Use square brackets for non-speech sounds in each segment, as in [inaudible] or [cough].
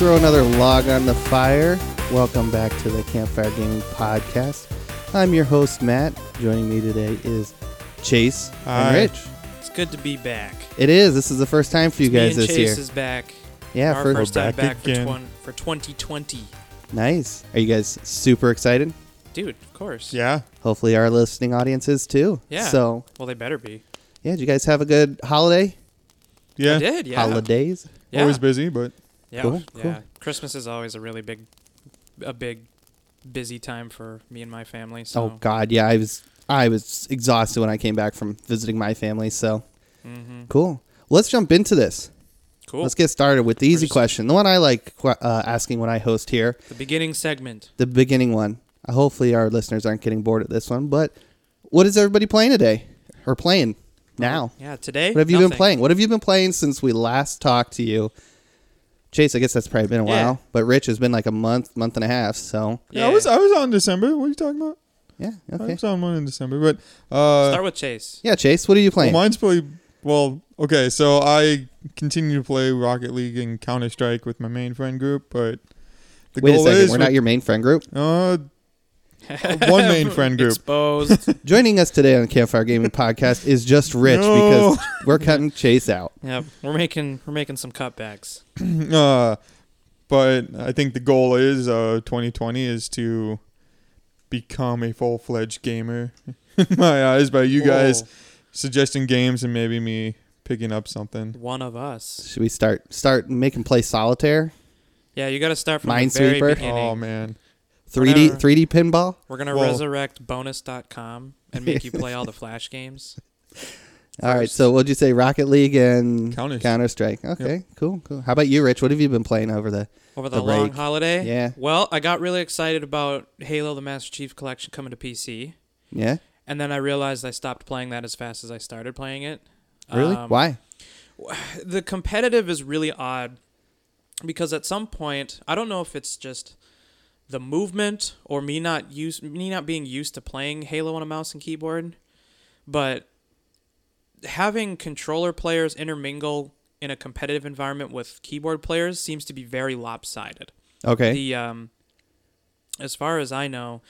Let's throw another log on the fire. Welcome back to the Campfire Gaming Podcast. I'm your host, Matt. Joining me today is Chase Hi. and Rich. It's good to be back. It is. This is the first time for you Me guys and this Chase year. is back. Yeah, Our for, first time back back for, again. twen- for 2020. nice. Are you guys super excited? Dude, of course. Yeah. Hopefully, our listening audience is too. Yeah. So, Well, they better be. yeah, did you guys have a good holiday? Yeah. I did, yeah. Holidays? Yeah. Always busy, but Yeah. Cool, yeah. cool. Christmas is always a really big, a big, busy time for me and my family. So. Oh God, yeah. I was I was exhausted when I came back from visiting my family. So hmm cool. Let's jump into this. Cool. Let's get started with the easy First- question, the one I like uh, asking when I host here, the beginning segment. the beginning one. Uh, Hopefully, our listeners aren't getting bored at this one. But what is everybody playing today, or playing now? Yeah. Today. What have you been playing? What have you been playing since we last talked to you? Chase, I guess that's probably been a Yeah. while, but Rich has been like a month, month and a half. So yeah. I was I was on December. What are you talking about? yeah, I okay, was on one in December, but uh, Start with Chase. yeah. Chase, what are you well, playing? mine's probably well. Okay, so I continue to play Rocket League and Counter Strike with my main friend group, but the Wait a goal second, is we're not your main friend group. uh, [laughs] one main friend group. Exposed. [laughs] Joining us today on the Campfire Gaming Podcast is just Rich No. because we're cutting Chase out. yep. We're making we're making some cutbacks. [clears throat] uh, but I think the goal is uh 2020 is to become a full fledged gamer. [laughs] in my eyes, by you guys suggesting games and maybe me picking up something. One of us. Should we start start making play solitaire, Yeah. You got to start from Minesweeper? the very beginning. Oh man. 3D Whatever. 3D pinball? We're gonna Well- resurrect bonus.com and make you play all the [laughs] flash games. All right. So what'd you say? Rocket League and Counter- Counter Strike. Okay, cool, cool. How about you, Rich? What have you been playing over the? Over the, The long break. holiday? Yeah. Well, I got really excited about Halo the Master Chief Collection coming to PC. Yeah, And then I realized I stopped playing that as fast as I started playing it. really? Um, Why? [sighs] The competitive is really odd because at some point, I don't know if it's just the movement or me not use me not being used to playing Halo on a mouse and keyboard, but having controller players intermingle in a competitive environment with keyboard players seems to be very lopsided. Okay. The um, as far as I know,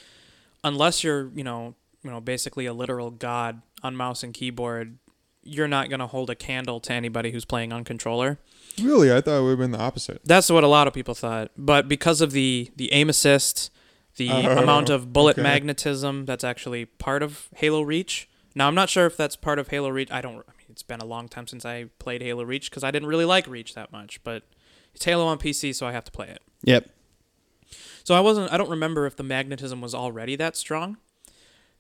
unless you're you know you know basically a literal god on mouse and keyboard, you're not gonna hold a candle to anybody who's playing on controller. Really, I thought it would have been the opposite. That's what a lot of people thought, but because of the the aim assist, the Oh, amount of bullet okay. magnetism that's actually part of Halo Reach. Now I'm not sure if that's part of Halo Reach. I don't. I mean, it's been a long time since I played Halo Reach because I didn't really like Reach that much, but it's Halo on PC, so I have to play it. yep. So I wasn't I don't remember if the magnetism was already that strong.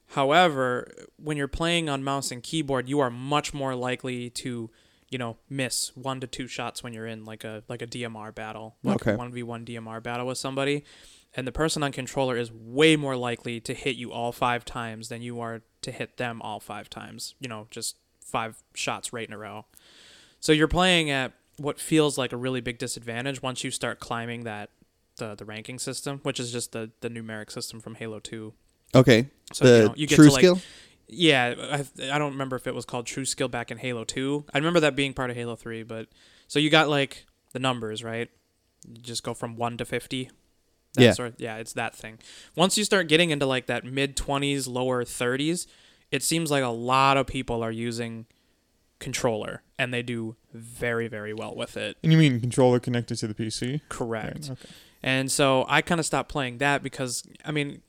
However, when you're playing on mouse and keyboard, you are much more likely to, you know, miss one to two shots when you're in like a like a DMR battle, like a 1v1 DMR battle with somebody. And the person on controller is way more likely to hit you all five times than you are to hit them all five times. You know, just five shots right in a row. So you're playing at what feels like a really big disadvantage once you start climbing that the the ranking system, which is just the the numeric system from Halo 2. Okay. So the you, know, you get true to like skill. Yeah, I, I don't remember if it was called True Skill back in Halo 2. I remember that being part of Halo 3, but so you got like the numbers, right? You just go from 1 to 50. That Yeah. Sort yeah, it's that thing. Once you start getting into like that mid 20s, lower 30s, it seems like a lot of people are using controller and they do very very well with it. And you mean controller connected to the PC? Correct. Right, okay. And so I kind of stopped playing that because I mean,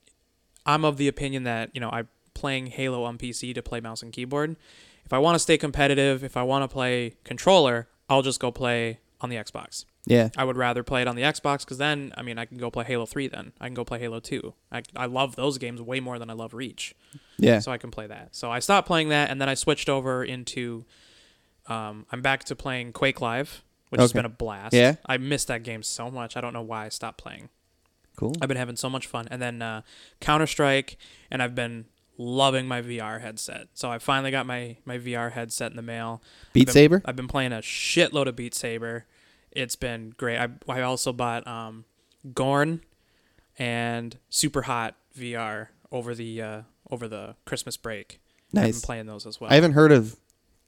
I'm of the opinion that, you know, I'm playing Halo on PC to play mouse and keyboard. If I want to stay competitive, if I want to play controller, I'll just go play on the Xbox. Yeah. I would rather play it on the Xbox because then, I mean, I can go play Halo 3 then. I can go play Halo 2. I, I love those games way more than I love Reach. Yeah. So I can play that. So I stopped playing that and then I switched over into, um, I'm back to playing Quake Live, which has been a blast. Yeah? I missed that game so much. I don't know why I stopped playing. Cool. I've been having so much fun. And then uh, Counter Strike, and I've been loving my VR headset. So I finally got my my VR headset in the mail. Beat I've been, Saber. I've been playing a shitload of Beat Saber. It's been great. I I also bought um, Gorn and Super Hot VR over the uh, over the Christmas break. Nice. I've playing those as well. I haven't heard of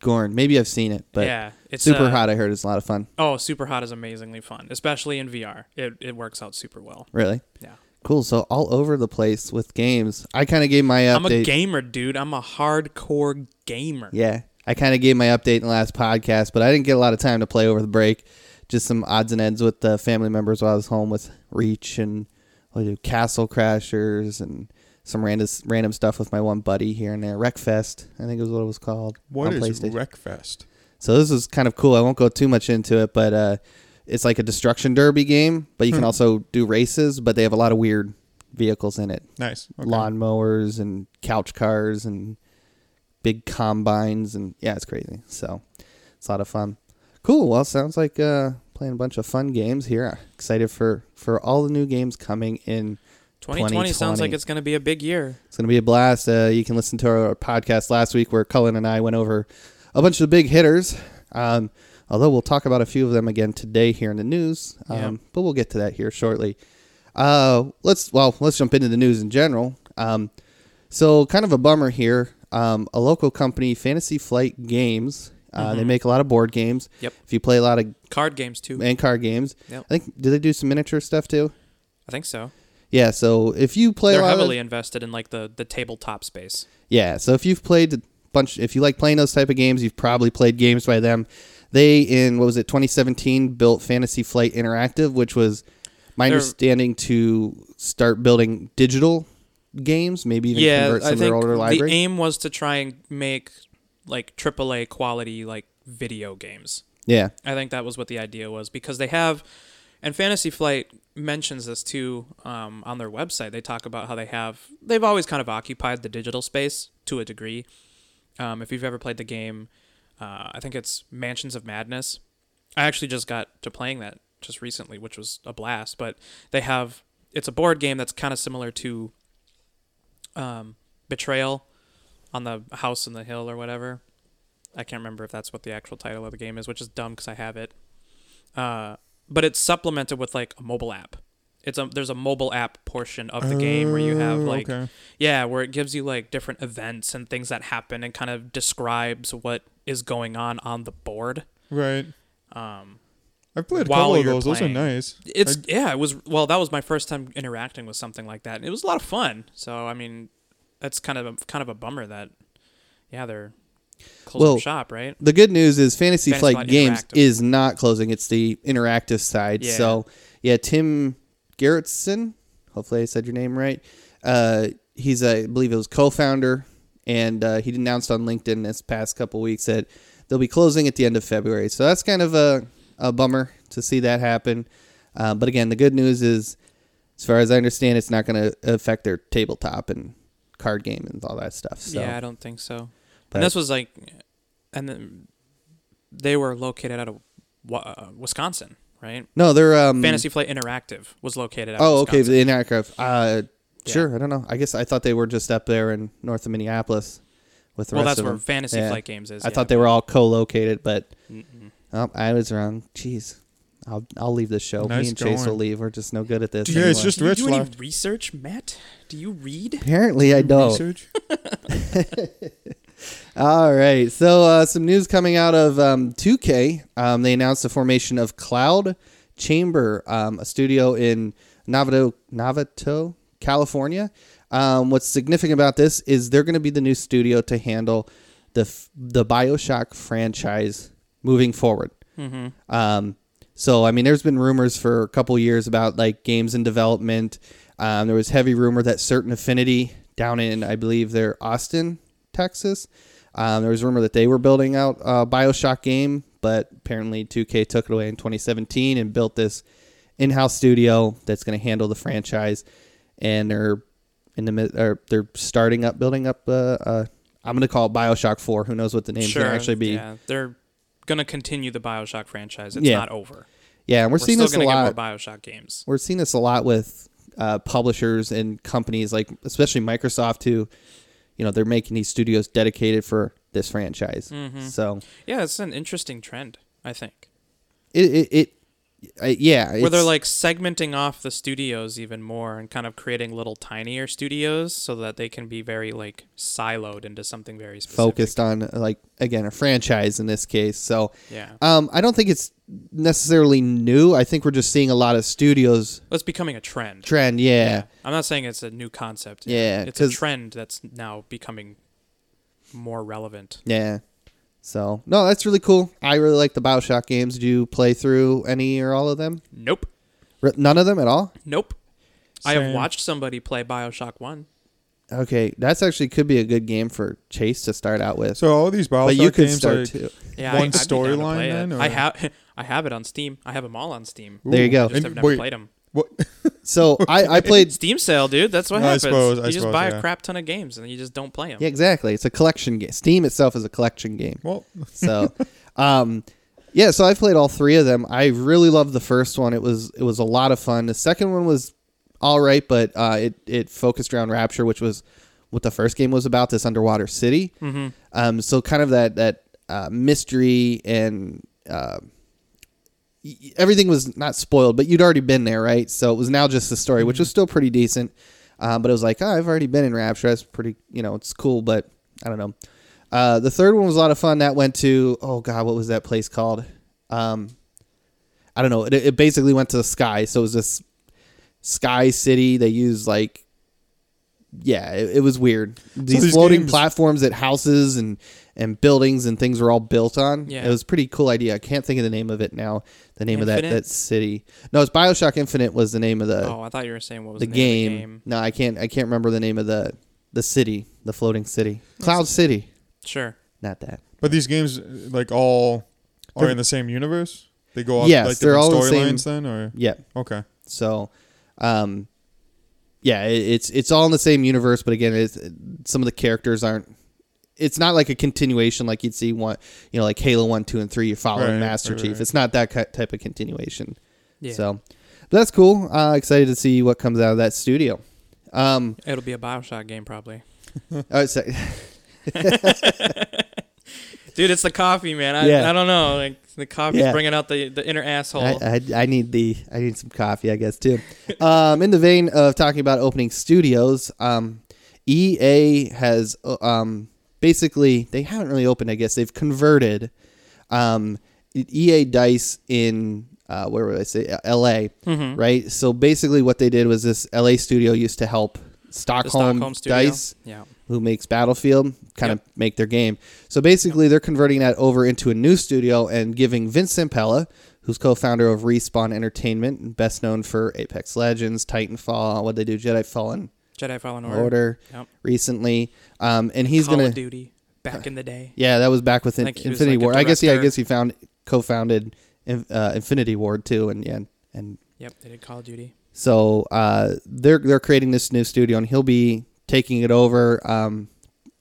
Gorn. Maybe I've seen it, but yeah, it's Super uh, Hot. I heard is a lot of fun. Oh, Super Hot is amazingly fun, especially in VR. It it works out super well. Really Yeah. Cool. So all over the place with games. I kind of gave my update. I'm a gamer, dude. I'm a hardcore gamer. Yeah, I kind of gave my update in the last podcast, but I didn't get a lot of time to play over the break. Just some odds and ends with the family members while I was home with Reach and what do Castle Crashers and some random random stuff with my one buddy here and there. Wreckfest, I think is what it was called. What on is PlayStation. Wreckfest? So this is kind of cool. I won't go too much into it, but uh, it's like a destruction derby game, but you can Hmm. also do races. But they have a lot of weird vehicles in it, Nice. Okay. lawnmowers and couch cars and big combines, and yeah, it's crazy. So it's a lot of fun. Cool. Well, sounds like uh, playing a bunch of fun games here. Excited for for all the new games coming in 2020, sounds like it's going to be a big year. It's going to be a blast. Uh, you can listen to our podcast last week where Cullen and I went over a bunch of the big hitters. Um, although we'll talk about a few of them again today here in the news. Um, Yeah. But we'll get to that here shortly. Uh, let's well, let's jump into the news in general. Um, so kind of a bummer here. Um, a local company, Fantasy Flight Games. Uh, They Mhm. make a lot of board games. Yep. If you play a lot of Card games too. and card games, Yep. I think do they do some miniature stuff too? I think so. Yeah. So if you play, They're a lot of- They're heavily invested in like the the tabletop space. Yeah, so if you've played a bunch, if you like playing those type of games, you've probably played games by them. They in what was it, 2017, built Fantasy Flight Interactive, which was my They're- understanding to start building digital games, maybe even yeah, convert some I of their older the library. aim was to try and make like AAA quality like video games. yeah, I think that was what the idea was because they have, and Fantasy Flight mentions this too um, on their website. They talk about how they have they've always kind of occupied the digital space to a degree. Um, if you've ever played the game, uh, I think it's Mansions of Madness. I actually just got to playing that just recently, which was a blast. But they have it's a board game that's kind of similar to um, Betrayal on the House in the Hill or whatever. I can't remember if that's what the actual title of the game is, which is dumb because I have it. Uh, but it's supplemented with like a mobile app. It's a there's a mobile app portion of the game where you have Oh, like okay. yeah, where it gives you like different events and things that happen and kind of describes what is going on on the board. right. Um, I've played a While couple of you're those. Those are nice. it's yeah, it was well. That was my first time interacting with something like that. and It was a lot of fun. So I mean, that's kind of a, kind of a bummer that yeah they're closing Well, shop right. the good news is Fantasy, Fantasy Flight Flight Games is not closing; it's the interactive side. Yeah. So yeah, Tim Gerritsen, hopefully I said your name right. Uh, he's a, I believe it was co-founder, and uh, he announced on LinkedIn this past couple weeks that they'll be closing at the end of February. So that's kind of a, a bummer to see that happen. Uh, but again, the good news is, as far as I understand, it's not going to affect their tabletop and card game and all that stuff. So, yeah, I don't think so. but- and this was like, and then they were located out of uh, Wisconsin, right? no, they're um, Fantasy Flight Interactive was located. Out Oh, okay, Wisconsin. the interactive. Uh, Yeah. sure. I don't know. I guess I thought they were just up there in north of Minneapolis with the well, rest that's of where them. Fantasy Yeah. Flight Games is. I yeah, thought they were all co-located, but oh, I was wrong. Jeez, I'll I'll leave this show. Nice Me and Chase will leave. We're just no good at this. Yeah, it's anymore. just Do you Rich do any research, Matt? Do you read? apparently I don't. Research? [laughs] [laughs] [laughs] All right. So uh, some news coming out of um, 2K. Um, they announced the formation of Cloud Chamber, um, a studio in Novato, Novato, California. Um, what's significant about this is they're going to be the new studio to handle the f- the Bioshock franchise moving forward. Mm-hmm. Um, so I mean, there's been rumors for a couple years about like games in development. Um, there was heavy rumor that Certain Affinity down in I believe they're Austin, Texas. Um, there was rumor that they were building out a Bioshock game, but apparently 2K took it away in 2017 and built this in-house studio that's going to handle the franchise. And they're in the they're starting up building up. Uh, uh, I'm going to call it Bioshock 4. Who knows what the name's sure. going to actually be? Yeah, they're gonna continue the Bioshock franchise. It's Yeah. not over. Yeah, and we're, We're, seeing this a lot. Bioshock games. we're seeing this a lot with uh, publishers and companies like especially Microsoft who you know they're making these studios dedicated for this franchise Mhm. so Yeah, it's an interesting trend. I think. it, it, it uh, yeah, where they're like segmenting off the studios even more and kind of creating little tinier studios so that they can be very like siloed into something very specific. focused on like again a franchise in this case. So Yeah. um, I don't think it's necessarily new. I think we're just seeing a lot of studios Well, it's becoming a trend. trend. Yeah, I'm not saying it's a new concept. Yeah, It's a trend that's now becoming more relevant. yeah. So no, that's really cool. I really like the Bioshock games. Do you play through any or all of them? Nope. R- None of them at all. Nope. I have watched somebody play BioShock 1. Okay, that's actually could be a good game for Chase to start out with. So all these Bioshock but you could games start are too. Yeah, One I, I'd be down to storyline play it. I have [laughs] I have it on Steam. I have them all on Steam. There you go. I just And have never wait, played them. What? [laughs] So I, I [laughs] played. Steam sale, dude. That's what I happens. suppose- I you just suppose, buy yeah. a crap ton of games and then you just don't play them. Yeah, exactly. It's a collection game. Steam itself is a collection game. Well, So, um, yeah. So I've played all three of them. I really loved the first one. It was it was a lot of fun. The second one was all right, but uh, it it focused around Rapture, which was what the first game was about. This underwater city. Mm-hmm. Um, so kind of that that uh, mystery and uh, y- y- everything was not spoiled, but you'd already been there, right? So it was now just the story, which was still pretty decent. Um, but it was like, oh, I've already been in Rapture. That's pretty, you know, it's cool, but I don't know. Uh, the third one was a lot of fun. That went to oh god, what was that place called? Um, I don't know. It, it basically went to the sky, so it was this sky city. They used like, yeah, it, it was weird. These, these floating games- platforms at houses and and buildings and things were all built on. Yeah. it was a pretty cool idea. I can't think of the name of it now. The name of that that city. No, it's Bioshock Infinite was the name of the oh, I thought you were saying what was the, the, game. of the game. No, I can't. I can't remember the name of the the city, the floating city, Cloud City. Sure. Not that. but these games like all are They're- in the same universe. They go off Yes, like they're different all the same- then, or Yeah. okay. So, um, yeah, it, it's it's all in the same universe, but again, it's some of the characters aren't. It's not like a continuation like you'd see one, you know, like Halo One, Two, and Three. You're following Right, Master right, Chief. right. It's not that type of continuation. Yeah. So, but that's cool. Uh, excited to see what comes out of that studio. Um, It'll be a BioShock game probably. [laughs] oh, so- [laughs] Dude, it's the coffee, man. I, Yeah. I don't know. Like the coffee's Yeah. bringing out the, the inner asshole. I, I, I need the I need some coffee, I guess too. [laughs] um, in the vein of talking about opening studios, um, EA has uh, um, basically they haven't really opened. I guess they've converted um, EA Dice in uh, where would I say L.A. Mhm. Right. So basically, what they did was this L.A. studio used to help Stockholm, Stockholm. Dice Yeah. who makes Battlefield kind of make their game. So basically, they're converting that over into a new studio and giving Vince Zampella, who's co-founder of Respawn Entertainment, best known for Apex Legends, Titanfall, what they do, Jedi Fallen Jedi Fallen Order. Order, Yep. recently, um, and he's Call gonna, of Duty. Back in the day. yeah, that was back with I think Infinity like a Ward. I guess yeah, I guess he found co-founded uh, Infinity Ward too, and yeah, and Yep, they did Call of Duty. So uh, they're they're creating this new studio, and he'll be taking it over. Um,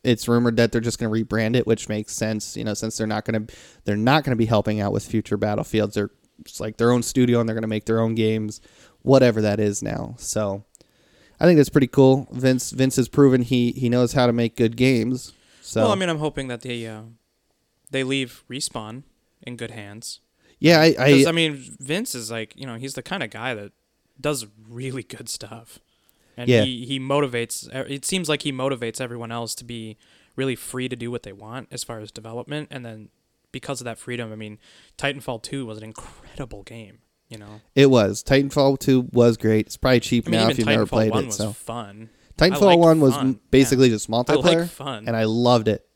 it's rumored that they're just going to rebrand it, which makes sense, you know, since they're not going to they're not going to be helping out with future battlefields. They're it's like their own studio, and they're going to make their own games, whatever that is now. So I think that's pretty cool. Vince Vince has proven he he knows how to make good games. So Well, I mean, I'm hoping that they uh, they leave respawn in good hands. yeah, I, I I mean, Vince is like you know he's the kind of guy that does really good stuff, and Yeah. he he motivates. It seems like he motivates everyone else to be really free to do what they want as far as development, and then because of that freedom, I mean, Titanfall two was an incredible game. You know, it was Titanfall two was great. It's probably cheap I mean, now if you've Titanfall never played it. was So fun. Titanfall one was fun, basically just I multiplayer. fun. and I loved it.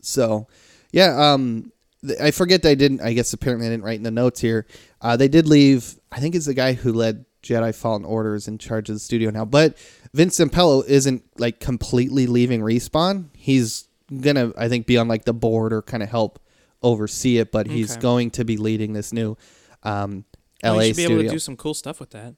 So, yeah, um, th- I forget I didn't. I guess apparently I didn't write in the notes here. Uh, they did leave. I think it's the guy who led Jedi Fallen Order is in charge of the studio now. But Vince Zampella isn't like completely leaving Respawn. He's gonna, I think, be on like the board or kind of help oversee it. But he's Okay. going to be leading this new um, LA you should be studio. able to do some cool stuff with that.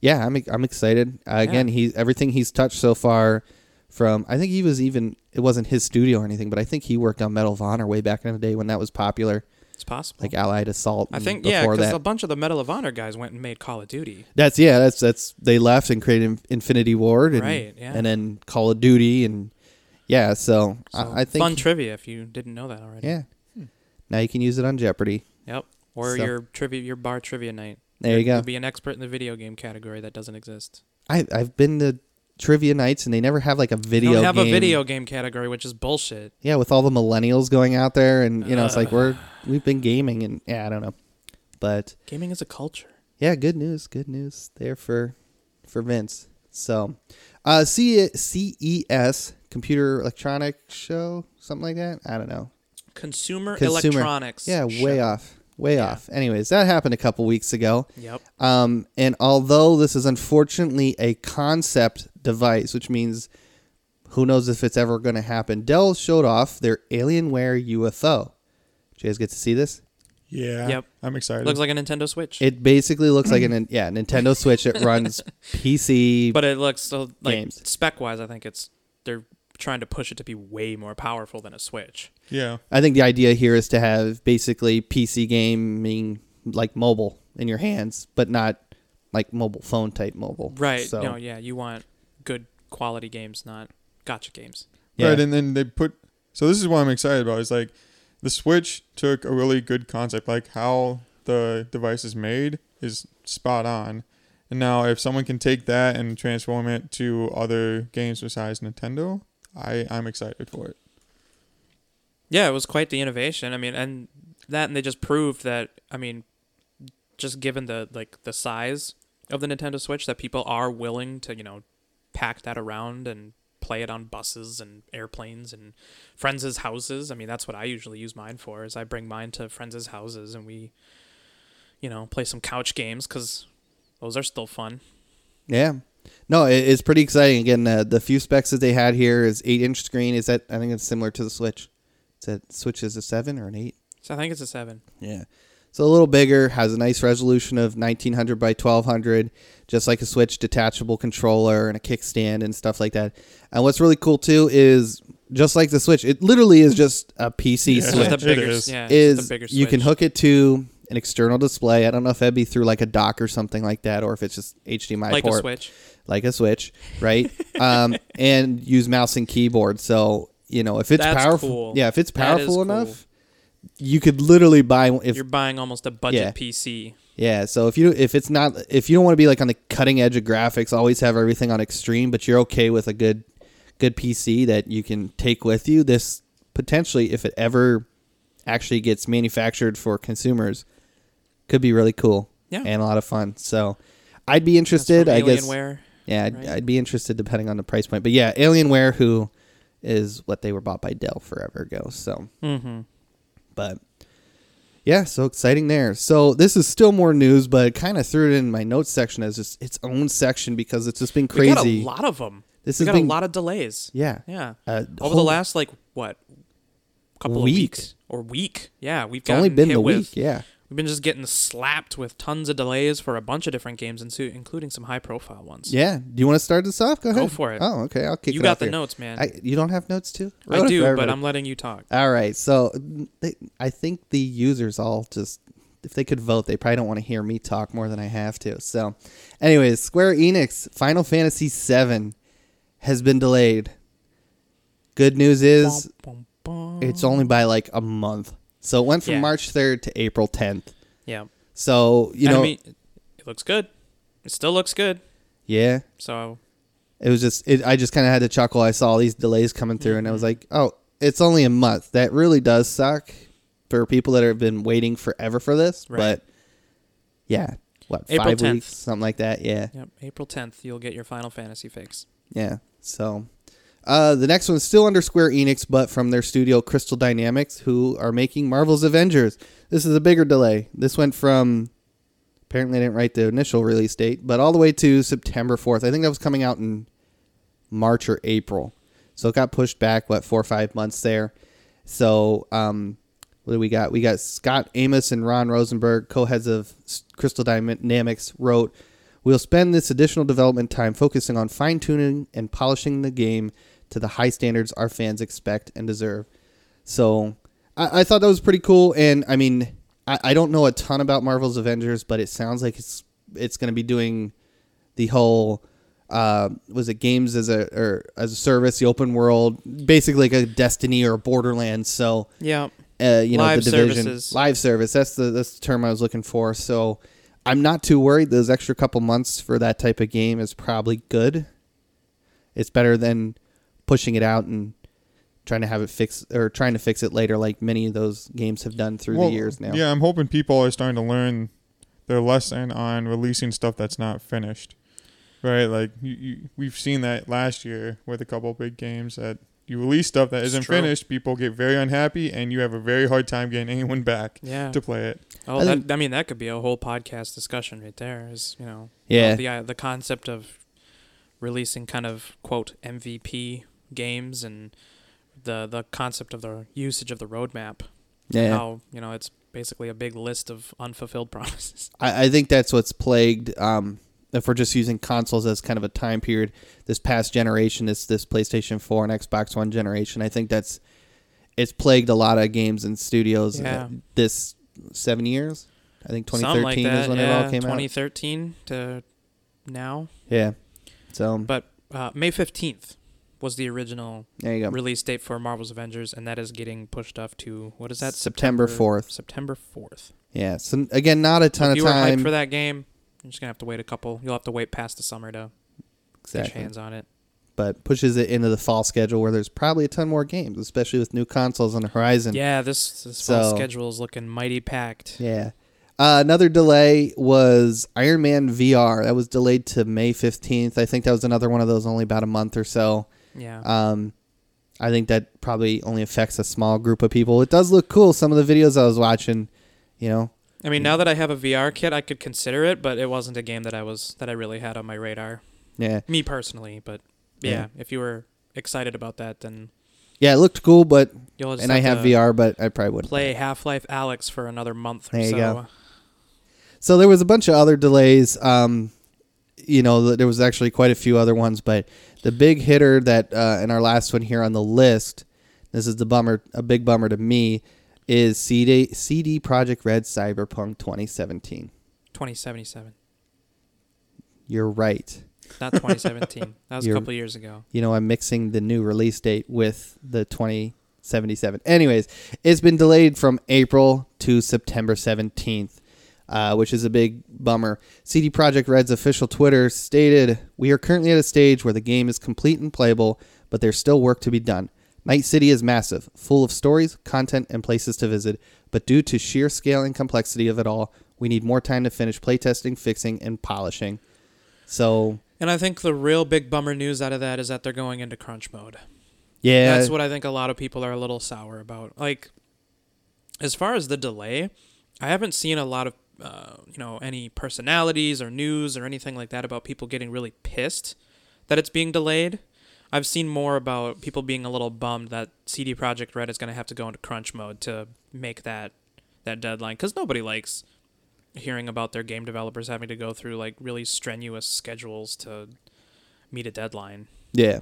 Yeah, I'm I'm excited. Uh, Again, he everything he's touched so far. From I think he was even it wasn't his studio or anything, but I think he worked on Medal of Honor way back in the day when that was popular, It's possible. like Allied Assault. I think yeah, because a bunch of the Medal of Honor guys went and made Call of Duty. that's yeah, that's that's they left and created Infinity Ward and Right, yeah. and then Call of Duty and yeah, so, So I, I think fun trivia if you didn't know that already. yeah. Now you can use it on Jeopardy. Yep. Or So- your trivia, your bar trivia night. There you go. You'll be an expert in the video game category that doesn't exist. I I've been to trivia nights and they never have like a video. don't have game. a video game category, which is bullshit. Yeah, with all the millennials going out there, and you know, it's like we're we've been gaming, and yeah, I don't know, but Gaming is a culture. yeah, good news, good news there for for Vince. So, uh, C- CES Computer Electronic Show, something like that. I don't know. Consumer, Consumer. electronics. Yeah, way show. off, way Yeah. off. Anyways, that happened a couple weeks ago. Yep. Um, and although this is unfortunately a concept device, which means who knows if it's ever going to happen, Dell showed off their Alienware UFO. Did you guys get to see this? Yeah. Yep. I'm excited. Looks like a Nintendo Switch. It basically looks like an yeah Nintendo Switch. It [laughs] runs PC. but it looks so like Games. spec wise, I think it's they're trying to push it to be way more powerful than a Switch. yeah. I think the idea here is to have basically PC gaming like mobile in your hands, but not like mobile phone type mobile. Right. So No, yeah, you want good quality games, not gotcha games. yeah. Right, and then they put. So this is what I'm excited about. Is like the Switch took a really good concept, like how the device is made is spot on. And now, if someone can take that and transform it to other games besides Nintendo, I I'm excited for it. Yeah, it was quite the innovation. I mean, and that and they just proved that I mean, just given the like the size of the Nintendo Switch that people are willing to, you know, pack that around and play it on buses and airplanes and friends' houses. I mean, that's what I usually use mine for. Is I bring mine to friends' houses and we you know, play some couch games cuz those are still fun. Yeah. No, it, it's pretty exciting. Again, uh, the few specs that they had here is eight inch screen. Is that I think it's similar to the Switch. Is that Switch is a seven or an eight? So I think it's a 7. Yeah. So a little bigger, has a nice resolution of 1900 by 1200, just like a Switch detachable controller and a kickstand and stuff like that. And what's really cool too is just like the Switch, it literally is just a PC Yeah. It's Switch. just a bigger is. yeah, it's is just a bigger you can hook it to an external display. I don't know if that'd be through like a dock or something like that, or if it's just HDMI like port a Switch. Like a Switch, right? [laughs] um, and use mouse and keyboard. So you know if it's That's powerful, cool. yeah, if it's powerful cool. enough, you could literally buy if You're buying almost a budget Yeah. PC. yeah. So if you if it's not if you don't want to be like on the cutting edge of graphics, always have everything on extreme, but you're okay with a good good PC that you can take with you. This potentially, if it ever actually gets manufactured for consumers, could be really cool Yeah. and a lot of fun. So I'd be interested. I guess Alienware. Yeah, I'd, right? I'd be interested depending on the price point. But yeah, Alienware, who is what they were bought by Dell forever ago. So, Mm-hmm. but yeah, so exciting there. So this is still more news, but kind of threw it in my notes section as just its own section because it's just been got a lot of them. This we has got been a lot of delays. yeah. Yeah. Uh, Over the last like what couple Week. of weeks or week. Yeah, we've only been the with, week. Yeah. We've been just getting slapped with tons of delays for a bunch of different games, including some high profile ones. Yeah. Do you want to start this off? Go ahead. Go for it. Oh, okay. I'll kick you it got the here. notes, man. I, you don't have notes too? I it do, but. I'm letting you talk. All right. So they, I think the users all just, if they could vote, they probably don't want to hear me talk more than I have to. So, anyways, Square Enix Final Fantasy VII has been delayed. Good news is it's only by like a month. So it went from Yeah. March 3rd to April 10th. yeah. So, you know, I mean, it looks good. It still looks good. yeah, So it was just, it, I just kind of had to chuckle. I saw all these delays coming through and I was Mhm. like, oh, it's only a month. That really does suck for people that have been waiting forever for this. Right. But yeah, what, April five 10th. weeks? Something like that. Yeah. yep, April 10th, you'll get your Final Fantasy fix. Yeah. So uh, the next one's still under Square Enix, but from their studio Crystal Dynamics, who are making Marvel's Avengers. This is a bigger delay. This went from apparently they didn't write the initial release date, but all the way to September 4th. I think that was coming out in March or April. So it got pushed back, what, four or five months there. So um, what do we got? We got Scott Amos and Ron Rosenberg, co-heads of Crystal Dynamics, wrote, "We'll spend this additional development time focusing on fine-tuning and polishing the game to the high standards our fans expect and deserve." So I, I thought that was pretty cool, and I mean, I, I don't know a ton about Marvel's Avengers, but it sounds like it's it's going to be doing the whole uh, was it games as a or as a service, the open world, basically like a Destiny or a Borderlands. So Yeah. uh, you know Live the division services. live service. That's the that's the term I was looking for. So I'm not too worried. Those extra couple months for that type of game is probably good. It's better than pushing it out and trying to have it fix or trying to fix it later, like many of those games have done through Well, the years now. Yeah, I'm hoping people are starting to learn their lesson on releasing stuff that's not finished. Right? Like you, you, we've seen that last year with a couple big games that you release stuff that It's isn't true. finished, people get very unhappy and you have a very hard time getting anyone back Yeah. to play it. Oh, I that, think- I mean, that could be a whole podcast discussion right there. Is you know, Yeah. the uh, the concept of releasing kind of quote MVP games and the the concept of the usage of the roadmap. Yeah. How you know it's basically a big list of unfulfilled [laughs] promises. I, I think that's what's plagued. Um, if we're just using consoles as kind of a time period, this past generation, this this PlayStation Four and Xbox One generation, I think that's it's plagued a lot of games and studios. Yeah. this seven years, I think 2013 like that. is when yeah, it all came out. 2013 to now, Yeah. So but uh, May 15th was the original there you go. release date for Marvel's Avengers, and that is getting pushed off to what is that? September 4th. September 4th. Yeah. So again, not a ton if of you were hyped time. for that game, you're just gonna have to wait a couple. You'll have to wait past the summer to get your hands on it. But pushes it into the fall schedule where there's probably a ton more games, especially with new consoles on the horizon. Yeah, this this fall schedule is looking mighty packed. Yeah. Uh, another delay was Iron Man VR. That was delayed to May 15th. I think that was another one of those, only about a month or so. Yeah, Um, I think that probably only affects a small group of people. It does look cool. Some of the videos I was watching, you know. I mean, now that I have a VR kit, I could consider it, but it wasn't a game that I was that I really had on my radar. Yeah. Me personally, but yeah, Yeah. if you were excited about that, then Yeah, it looked cool, but and I have VR, but I probably wouldn't. play Half Life Alyx for another month or There you so. go. So there was a bunch of other delays. Um, you know, there was actually quite a few other ones, but the big hitter that uh, in our last one here on the list, this is the bummer, a big bummer to me, is CD CD Projekt Red Cyberpunk 2017. 2077, You're right. not 2017. [laughs] that was a You're- couple years ago. You know, I'm mixing the new release date with the 2077. Anyways, it's been delayed from April to September 17th, uh, which is a big bummer. CD Projekt Red's official Twitter stated, "We are currently at a stage where the game is complete and playable, but there's still work to be done. Night City is massive, full of stories, content, and places to visit, but due to sheer scale and complexity of it all, we need more time to finish playtesting, fixing, and polishing." So, And I think the real big bummer news out of that is that they're going into crunch mode. yeah, That's what I think a lot of people are a little sour about. Like, as far as the delay, I haven't seen a lot of, uh, you know, any personalities or news or anything like that about people getting really pissed that it's being delayed. I've seen more about people being a little bummed that CD Projekt Red is going to have to go into crunch mode to make that that deadline because nobody likes hearing about their game developers having to go through like really strenuous schedules to meet a deadline. Yeah,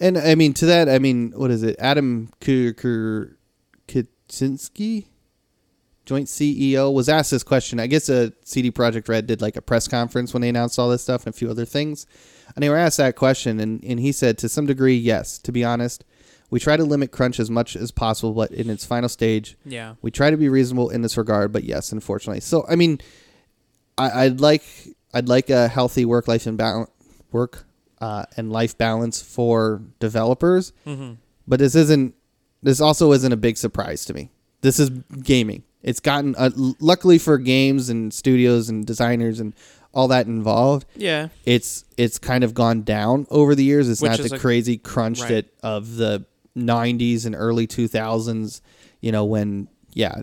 and I mean to that, I mean, what is it? Adam K- joint CEO, was asked this question. I guess a CD Projekt Red did like a press conference when they announced all this stuff and a few other things, and they were asked that question, and and he said to some degree, yes. To be honest, we try to limit crunch as much as possible, but in its final stage, Yeah. we try to be reasonable in this regard, but yes, unfortunately. So I mean, I, I'd like I'd like a healthy work life and balance work uh, and life balance for developers, Mm-hmm. but this isn't. This also isn't a big surprise to me. This is gaming. It's gotten uh, luckily for games and studios and designers and all that involved. Yeah. It's it's kind of gone down over the years. It's Which not the a- crazy crunch right. that of the '90s and early 2000s. You know when yeah,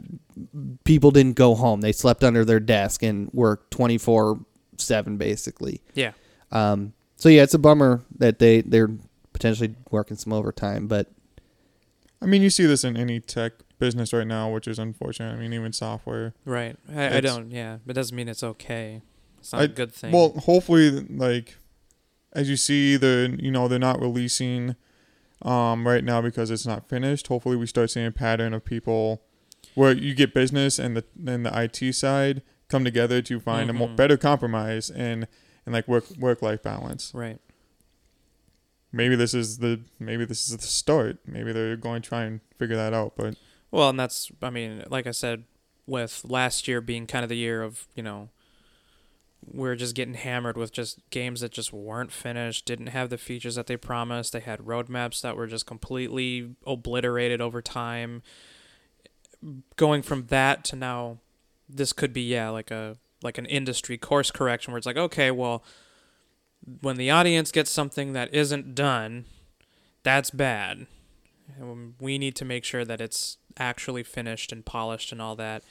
people didn't go home. They slept under their desk and worked 24 seven basically. Yeah. Um, so yeah, it's a bummer that they they're potentially working some overtime, but I mean, you see this in any tech business right now, which is unfortunate. I mean, even software. Right. I, I don't. Yeah. It doesn't mean it's okay. It's not I- a good thing. Well, hopefully, like as you see, the you know they're not releasing um right now because it's not finished. Hopefully, we start seeing a pattern of people where you get business and the and the IT side come together to find a more better compromise and and like work work life balance. right. Maybe this is the maybe this is the start. Maybe they're going to try and figure that out. But Well, and that's I mean, like I said, with last year being kind of the year of you know we're just getting hammered with just games that just weren't finished, didn't have the features that they promised. They had roadmaps that were just completely obliterated over time. Going from that to now, this could be yeah like a like an industry course correction where it's like okay, well, when the audience gets something that isn't done, that's bad. We need to make sure that it's actually finished and polished and all that.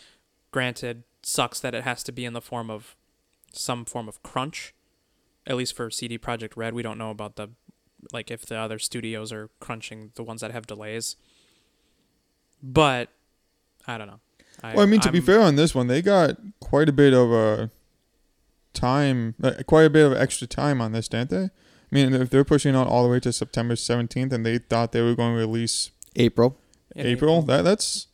Granted, sucks that it has to be in the form of some form of crunch. At least for CD Projekt Red, we don't know about the like if the other studios are crunching the ones that have delays. But I don't know. well, I mean, to be I'm- fair on this one, they got quite a bit of uh, time, uh, quite a bit of extra time on this, didn't they? I mean, if they're pushing out all the way to September 17th and they thought they were going to release April. In April, that that's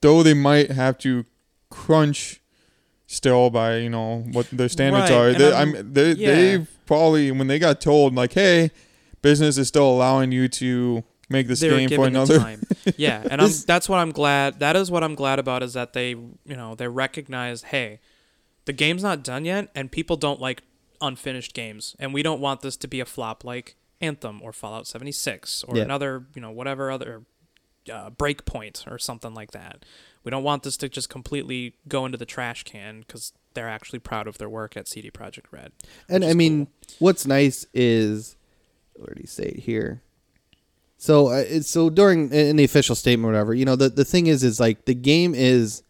though they might have to crunch still by you know what their standards Right, are. and They, I'm- I'm, they, yeah. They've probably when they got told like, hey, business is still allowing you to make this they were game for another. time. [laughs] Yeah, and I'm, that's what I'm glad. That is what I'm glad about is that they, you know, they recognize, hey, the game's not done yet, and people don't like unfinished games, and we don't want this to be a flop like Anthem or Fallout 76 or Yeah. another, you know, whatever other uh, Breakpoint or something like that. We don't want this to just completely go into the trash can because they're actually proud of their work at CD Projekt Red. And I mean, cool. what's nice is, do say it here? So, uh, so during in the official statement, or whatever, you know, the the thing is, is like the game is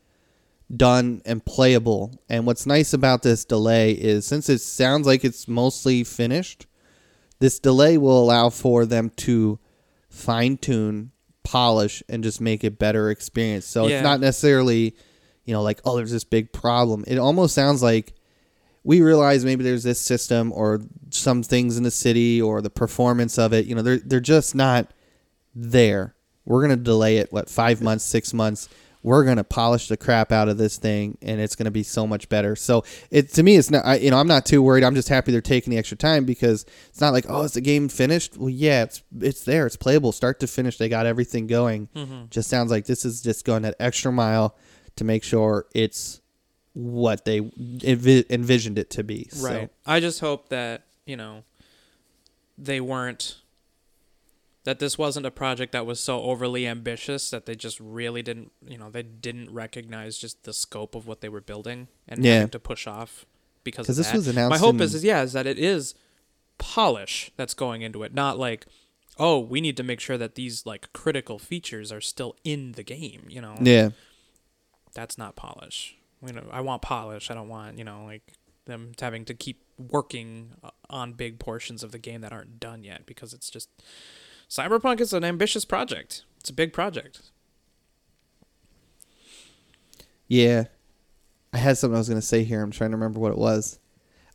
done and playable. And what's nice about this delay is since it sounds like it's mostly finished, this delay will allow for them to fine tune, polish, and just make it better experience. So Yeah. it's not necessarily, you know, like oh, there's this big problem. It almost sounds like we realize maybe there's this system or some things in the city or the performance of it. You know, they're they're just not there. We're gonna delay it what five months, six months. We're gonna polish the crap out of this thing, and it's gonna be so much better. So it to me, it's not. I, you know, I'm not too worried. I'm just happy they're taking the extra time because it's not like oh, is the game finished? Well, yeah, it's it's there. It's playable, start to finish. They got everything going. Mm-hmm. Just sounds like this is just going that extra mile to make sure it's what they envi- envisioned it to be. So, Right. I just hope that, you know, they weren't that this wasn't a project that was so overly ambitious that they just really didn't, you know, they didn't recognize just the scope of what they were building and Yeah. to push off because of this that. was announced. My hope in- is, is yeah, is that it is polish that's going into it, not like oh, we need to make sure that these like critical features are still in the game, you know. yeah. That's not polish. You know, I want polish. I don't want, you know, like them having to keep working uh, on big portions of the game that aren't done yet because it's just Cyberpunk is an ambitious project. It's a big project. Yeah. I had something I was going to say here. I'm trying to remember what it was.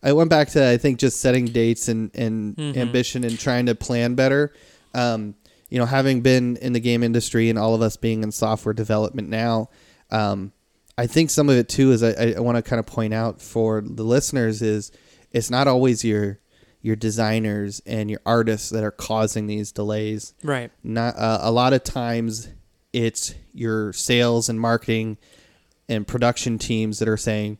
I went back to, I think, just setting dates and, and Mhm. ambition and trying to plan better. Um, you know, having been in the game industry and all of us being in software development now, um, I think some of it too is I, I want to kind of point out for the listeners is it's not always your your designers and your artists that are causing these delays Right. not uh, a lot of times it's your sales and marketing and production teams that are saying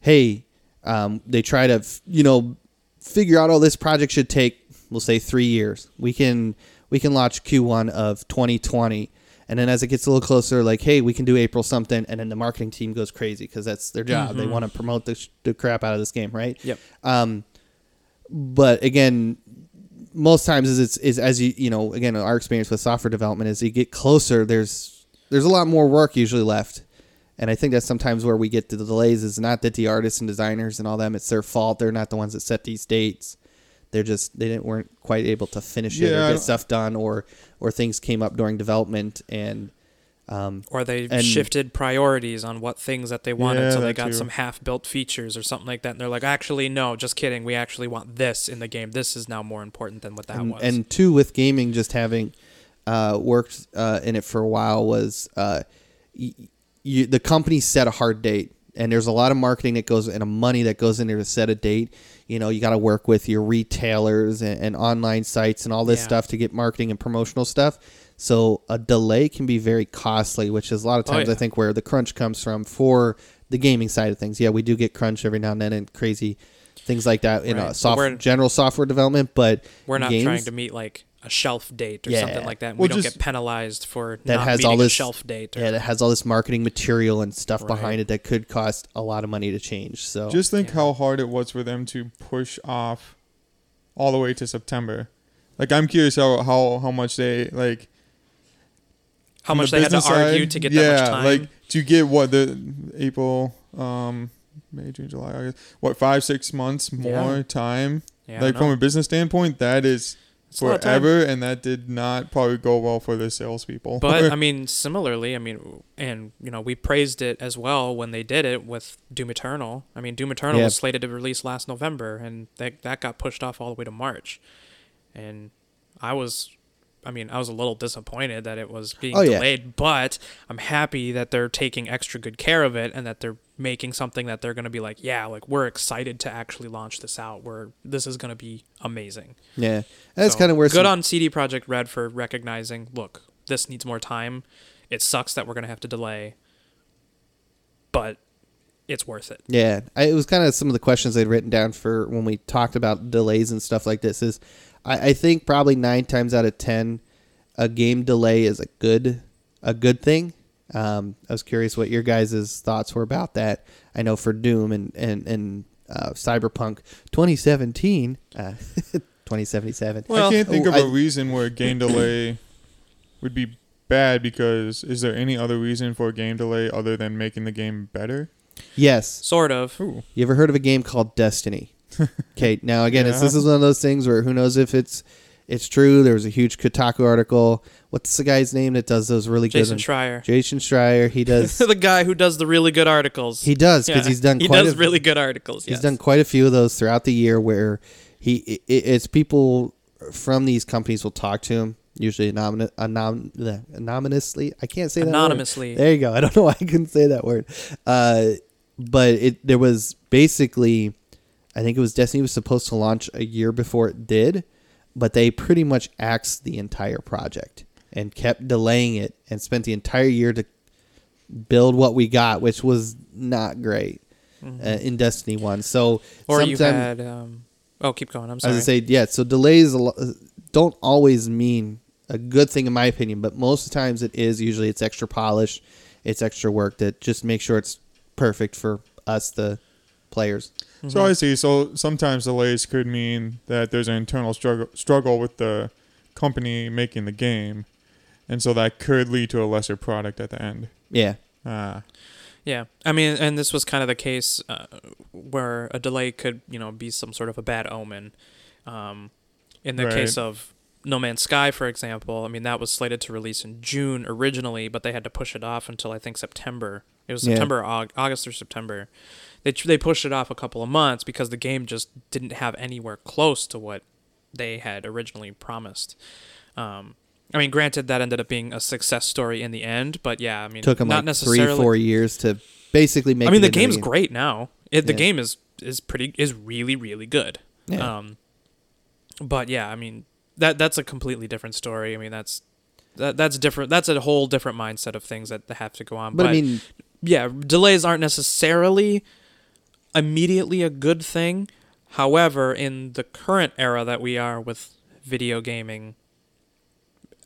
hey um, they try to f- you know figure out all this project should take we'll say three years we can we can launch q1 of 2020 and then as it gets a little closer like hey we can do april something and then the marketing team goes crazy because that's their job they Mhm. want to promote the, sh- the crap out of this game right Yep. um, but again, most times is it's is as you you know again our experience with software development is you get closer. There's there's a lot more work usually left, and I think that's sometimes where we get to the delays. Is not that the artists and designers and all them it's their fault. They're not the ones that set these dates. They're just they didn't weren't quite able to finish it Yeah, or get stuff done or or things came up during development and um, Or they And- shifted priorities on what things that they wanted, Yeah, so they got too. some half-built features or something like that, and they're like, "Actually, no, just kidding. We actually want this in the game. This is now more important than what that and, was." and two with gaming just having uh, worked uh, in it for a while was uh, y- you, the company set a hard date and there's a lot of marketing that goes and a money that goes in there to set a date. You know, you got to work with your retailers and, and online sites and all this Yeah. stuff to get marketing and promotional stuff. So a delay can be very costly, which is a lot of Oh, times I think where the crunch comes from for the gaming side of things. Yeah, we do get crunch every now and then and crazy things like that in Right. a But soft we're- general software development, but We're not games, trying to meet like a shelf date or Yeah. something like that. Well, we don't get penalized for that not has meeting all this a shelf date. Or, Yeah, that has all this marketing material and stuff Right. behind it that could cost a lot of money to change. So Just think Yeah. how hard it was for them to push off all the way to September. Like I'm curious how how, how much they like how much the they had to business argue side, to get yeah, that much time. like to get what the April, um, May, June, July, August, what five six months more Yeah. time. yeah, like from a business standpoint, that is It's a lot of time. forever, and that did not probably go well for the salespeople. But [laughs] I mean, similarly, I mean, and you know, we praised it as well when they did it with Doom Eternal. I mean, Doom Eternal Yeah. was slated to release last November, and that that got pushed off all the way to March. And I was, I mean, I was a little disappointed that it was being Oh, yeah. delayed, but I'm happy that they're taking extra good care of it and that they're making something that they're going to be like, yeah, like we're excited to actually launch this out. We're this is going to be amazing. yeah, that's So, kind of where good some- on CD Projekt Red for recognizing. Look, this needs more time. It sucks that we're gonna have to delay, but it's worth it. Yeah, I, it was kind of some of the questions I'd written down for when we talked about delays and stuff like this. Is I, I think probably nine times out of ten, a game delay is a good a good thing. Um, I was curious what your guys' thoughts were about that. I know for Doom and and and uh, Cyberpunk 2017, uh, [laughs] 2077. Well, I can't think of a I- reason where a game [clears throat] delay would be bad because is there any other reason for a game delay other than making the game better? Yes, Sort of. Ooh. You ever heard of a game called Destiny? [laughs] Okay, now again, Yeah. this is one of those things where who knows if it's it's true. There was a huge Kotaku article. What's the guy's name that does those really Jason good? Jason Schreier, Jason Schreier. He [laughs] does. the guy who does the really good articles. he does because Yeah. he's done. He quite does a, really good articles. He's yes. done quite a few of those throughout the year where he i i- it's people from these companies will talk to him usually anonymous, anon, anonymously. I can't say that word. anonymously. There you go. I don't know why I couldn't say that word. Uh, but it there was basically, I think it was Destiny was supposed to launch a year before it did, but they pretty much axed the entire project and kept delaying it and spent the entire year to build what we got, which was not great Mhm. uh, in Destiny One. So or you had. Um, oh, keep going. I'm I was sorry. gonna say yeah. So delays don't always mean a good thing in my opinion, but most of the times it is. Usually it's extra polish, it's extra work that just make sure it's perfect for us the players. Mm-hmm. So I see. So sometimes delays could mean that there's an internal struggle struggle with the company making the game, and so that could lead to a lesser product at the end. Yeah, Ah, Yeah, I mean, and this was kind of the case uh, where a delay could, you know, be some sort of a bad omen. Um, in the Right. case of No Man's Sky, for example, I mean, that was slated to release in June originally, but they had to push it off until I think September. It was September, or Aug- August, or September. They they pushed it off a couple of months because the game just didn't have anywhere close to what they had originally promised. Um, I mean, granted, that ended up being a success story in the end, but yeah, I mean, took them not like necessarily three, four years to basically make. I mean, the game's game. great now. It, the Yeah. game is is pretty is really really good. Yeah. Um, but yeah, I mean that that's a completely different story. I mean that's that that's different. That's a whole different mindset of things that have to go on. but, I mean, yeah, delays aren't necessarily immediately a good thing. However, in the current era that we are with video gaming,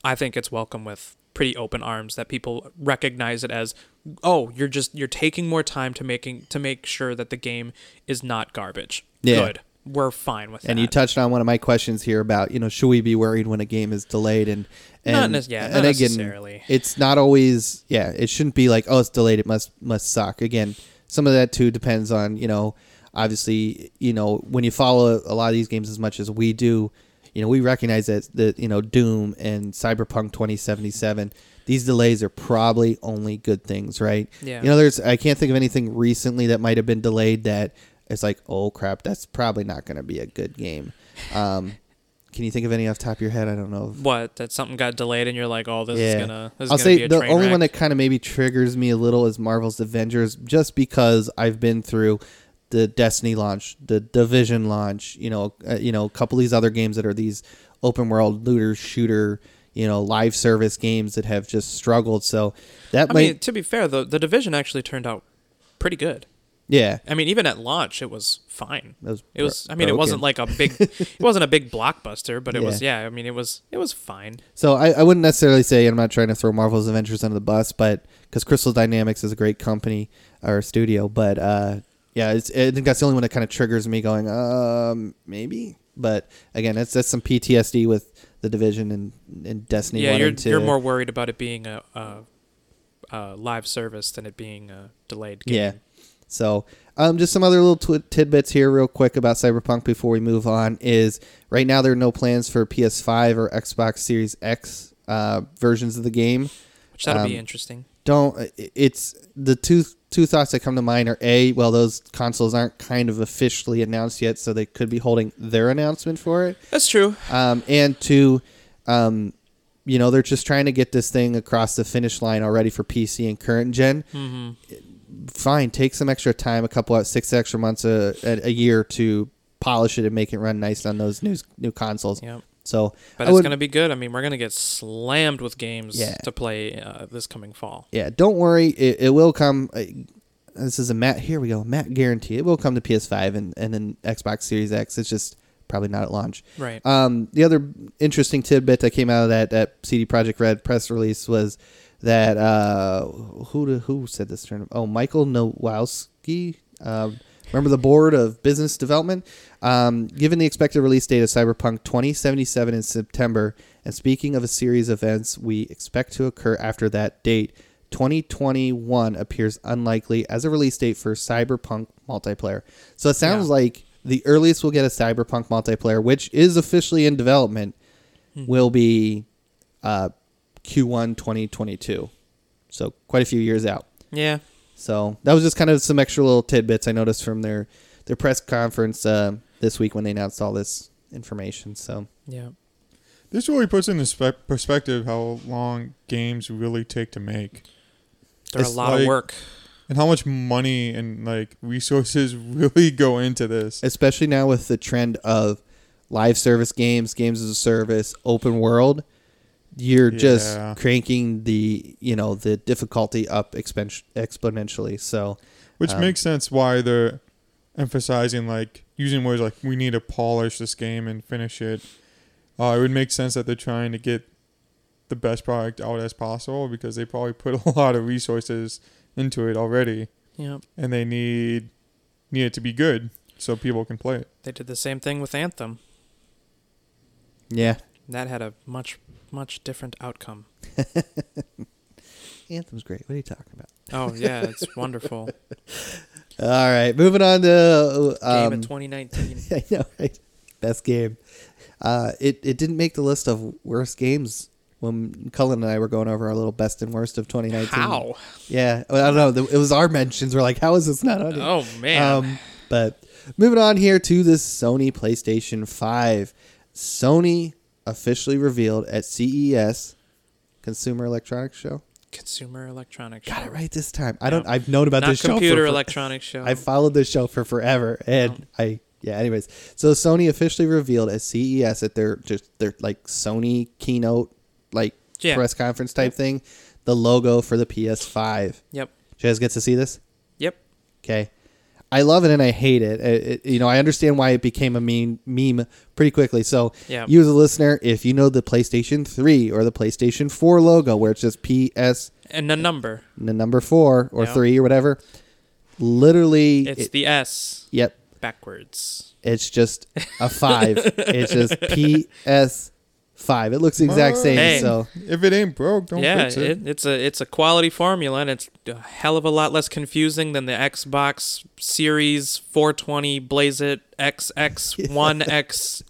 I think it's welcome with pretty open arms that people recognize it as oh, you're just you're taking more time to making to make sure that the game is not garbage. Yeah. Good. We're fine with and that. And you touched on one of my questions here about you know should we be worried when a game is delayed and and not nec- yeah, and again, necessarily. it's not always yeah it shouldn't be like oh it's delayed it must must suck again some of that too depends on you know obviously you know when you follow a lot of these games as much as we do you know we recognize that that you know doom and cyberpunk 2077 these delays are probably only good things right Yeah. you know there's i can't think of anything recently that might have been delayed that it's like oh crap that's probably not going to be a good game um Can you think of any off the top of your head? I don't know. What? That something got delayed, and you're like, "Oh, this is gonna." This I'll gonna say be a the only wreck. one that kind of maybe triggers me a little is Marvel's Avengers, just because I've been through the Destiny launch, the Division launch, you know, uh, you know, a couple of these other games that are these open world looter shooter, you know, live service games that have just struggled. So that I might, mean, to be fair, the the division actually turned out pretty good. Yeah, I mean, even at launch, it was fine. that was It was. I mean, it wasn't like a big. [laughs] it wasn't a big blockbuster, but it was. Yeah. Yeah. I mean, it was. It was fine. So I, I wouldn't necessarily say I'm not trying to throw Marvel's Avengers under the bus, but because Crystal Dynamics is a great company or studio, but uh, yeah, it's, I think that's the only one that kind of triggers me going, um, maybe. But again, that's that's some PTSD with the division and, and Destiny. yeah, 1 you're and 2. you're more worried about it being a, a, a live service than it being a delayed game. Yeah. So, um, just some other little tw- tidbits here, real quick about Cyberpunk before we move on. Is right now there are no plans for PS5 or Xbox Series X uh, versions of the game. which that'll be Um, interesting. don't it's the two two thoughts that come to mind are a well those consoles aren't kind of officially announced yet so they could be holding their announcement for it That's true. um, and two um, you know they're just trying to get this thing across the finish line already for pc and current gen hmm fine take some extra time a couple of six extra months a, a, a year to polish it and make it run nice on those new new consoles Yeah. so But I it's gonna be good. I mean, we're gonna get slammed with games Yeah. to play uh, this coming fall. Yeah, don't worry. It, it will come. Uh, this is a Matt. Here we go. Matt guarantee it will come to PS5 and and then Xbox Series X. It's just probably not at launch. Right. Um, the other interesting tidbit that came out of that that CD Projekt Red press release was that uh, who who said this term? Oh, Michael Nowowski. Um, remember the board of business development? Um, given the expected release date of Cyberpunk 2077 in September, and speaking of a series of events we expect to occur after that date, 2021 appears unlikely as a release date for Cyberpunk multiplayer. So it sounds Yeah. like the earliest we'll get a Cyberpunk multiplayer, which is officially in development, Mhm. will be uh, Q1 2022. So quite a few years out. Yeah. So that was just kind of some extra little tidbits I noticed from their their press conference uh, this week when they announced all this information. So Yeah. This really puts into spe- perspective how long games really take to make, They're It's a lot like- of work. and how much money and like resources [laughs] really go into this. especially now with the trend of live service games, games as a service, open world, you're just cranking the you know the difficulty up expen- exponentially. So Which Um, makes sense why they're emphasizing like using words like we need to polish this game and finish it. Uh, it would make sense that they're trying to get the best product out as possible because they probably put [laughs] a lot of resources into it already, Yeah. and they need need it to be good so people can play it. They did the same thing with Anthem. yeah, That had a much much different outcome. [laughs] Anthem's great. What are you talking about? Oh yeah, it's [laughs] wonderful. All right, moving on to Game um, in 2019. [laughs] I know, right? Best game. Uh, it it didn't make the list of worst games when Cullen and I were going over our little best and worst of 2019. How? Yeah, well, I don't know. It was our mentions. We're like, how is this not on? here? Oh man. Um, but moving on here to the Sony PlayStation 5. Sony officially revealed at CES, Consumer Electronics Show. Consumer electronics. Got show. it right this time. I don't. Yeah. I've known about Not this show. computer for, electronics show. I've followed this show for forever, and I yeah. Anyways, so Sony officially revealed at CES at their just their like Sony keynote like Yeah. press conference type thing, the logo for the PS5. Yep. Did you guys get to see this? Yep. Okay. I love it and I hate it. It- it- You know, I understand why it became a meme meme pretty quickly. So, Yeah. you as a listener, if you know the PlayStation 3 or the PlayStation 4 logo where it's just PS And the number. and the number 4 or Yeah. 3 or whatever, literally It's it- the S yep, backwards. it's just a 5. [laughs] it's just PS 5. It looks the exact same, Hey. so If it ain't broke, don't yeah, fix it. it, it's a it's a quality formula, and it's a hell of a lot less confusing than the Xbox Series 420 Blaze It XX One [laughs] X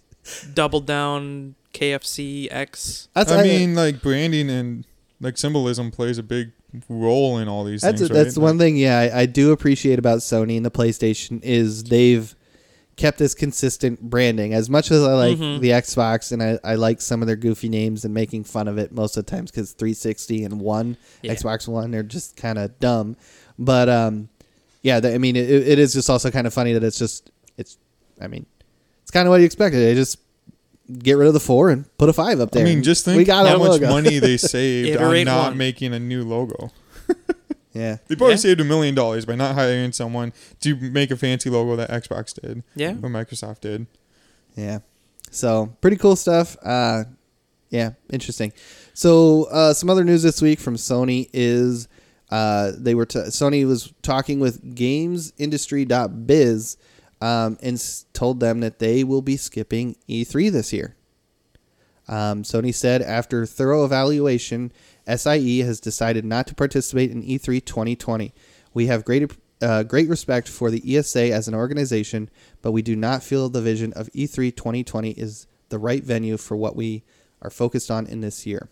Double Down KFC X. that's I mean, like branding and like symbolism plays a big role in all these That's things. that's right? one thing. Yeah, I, I do appreciate about Sony and the PlayStation is they've kept this consistent branding. As much as I like Mhm. the Xbox and I, I like some of their goofy names and making fun of it most of the times because 360 and one Yeah. Xbox One they're just kind of dumb. But um, yeah, the, I mean it, it is just also kind of funny that it's just it's I mean it's kind of what you expected. They just get rid of the four and put a five up there. I mean, just think we got how much logo. money [laughs] they saved on not one. making a new logo. [laughs] Yeah, They probably Yeah. saved a million dollars by not hiring someone to make a fancy logo that Xbox did Yeah. or Microsoft did. Yeah. So pretty cool stuff. Uh, yeah, interesting. So uh, some other news this week from Sony is uh, they were t- Sony was talking with GamesIndustry.biz um, and s- told them that they will be skipping E3 this year. Um, Sony said after thorough evaluation, SIE has decided not to participate in E E3 2020. We have great uh, great respect for the ESA as an organization, but we do not feel the vision of E E3 2020 is the right venue for what we are focused on in this year.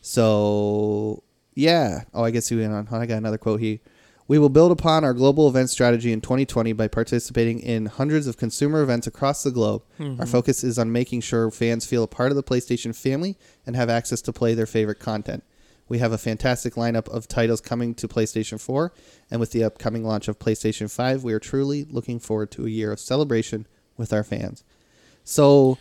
So, yeah. Oh, I guess he went on. I got another quote here. We will build upon our global event strategy in 2020 by participating in hundreds of consumer events across the globe. Our mm-hmm. focus is on making sure fans feel a part of the PlayStation family and have access to play their favorite content. We have a fantastic lineup of titles coming to PlayStation 4, and with the upcoming launch of PlayStation 5, we are truly looking forward to a year of celebration with our fans. So,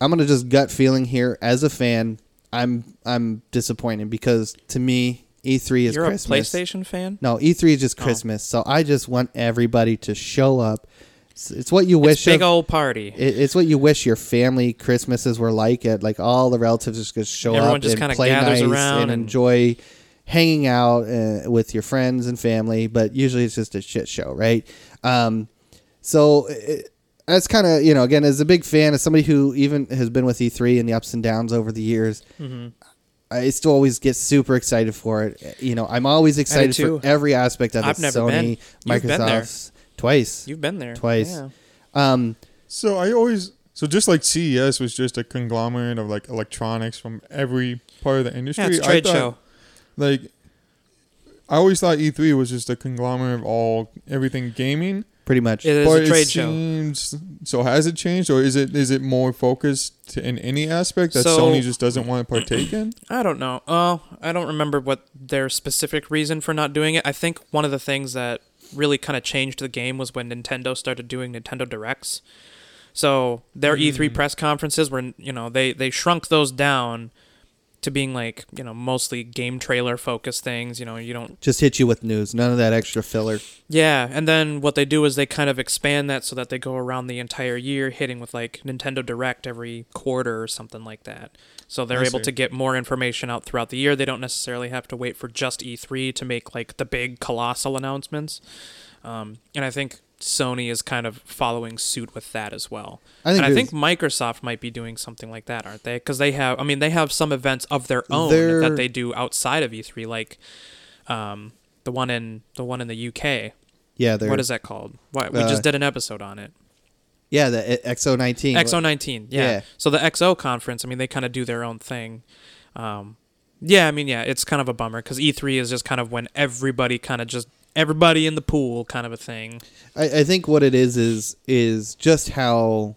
I'm gonna just gut feeling here as a fan. I'm I'm disappointed because to me, E3 is You're Christmas. a PlayStation fan? No, E3 is just Oh. Christmas. So I just want everybody to show up. It's, it's what you It's wish. big of- old party. it, it's what you wish your family Christmases were like. At like all the relatives just gonna show Everyone up just and play gathers nice around and and- enjoy hanging out uh, with your friends and family. But usually it's just a shit show, right? Um, so it, that's kind of you know again as a big fan as somebody who even has been with E3 and the ups and downs over the years. hmm I still always get super excited for it. You know, I'm always excited for every aspect of I've it. never Sony, been. You've been there. Microsoft, twice. You've been there Twice. Yeah. Um, So I always so just like CES was just a conglomerate of like electronics from every part of the industry. Yeah, it's a I trade thought, show. Like I always thought E3 was just a conglomerate of all everything gaming. Pretty much. It is but a trade it show. so has it changed or is it is it more focused in any aspect that So- Sony just doesn't want to partake in? I don't know. Oh, I don't remember what their specific reason for not doing it. I think one of the things that really kind of changed the game was when Nintendo started doing Nintendo Directs. So their E3 hmm. press conferences were, you know, they they shrunk those down to being like, you know, mostly game trailer focused things. You know, you don't Just hit you with news. None of that extra filler. Yeah, and then what they do is they kind of expand that so that they go around the entire year hitting with like Nintendo Direct every quarter or something like that. So they're I able see. to get more information out throughout the year. They don't necessarily have to wait for just E3 to make like the big colossal announcements. Um, and I think Sony is kind of following suit with that as well. I think and I think Microsoft might be doing something like that, aren't they? Because they have, I mean, they have some events of their own They're- that they do outside of E3, like um, the one in the one in the UK. Yeah, What is that called? What we Uh, just did an episode on it. yeah the XO19. XO19. Yeah. Yeah. So the XO conference. I mean, they kind of do their own thing. Um, yeah. I mean, yeah, it's kind of a bummer because E3 is just kind of when everybody kind of just everybody in the pool kind of a thing. I, I think what it is is is just how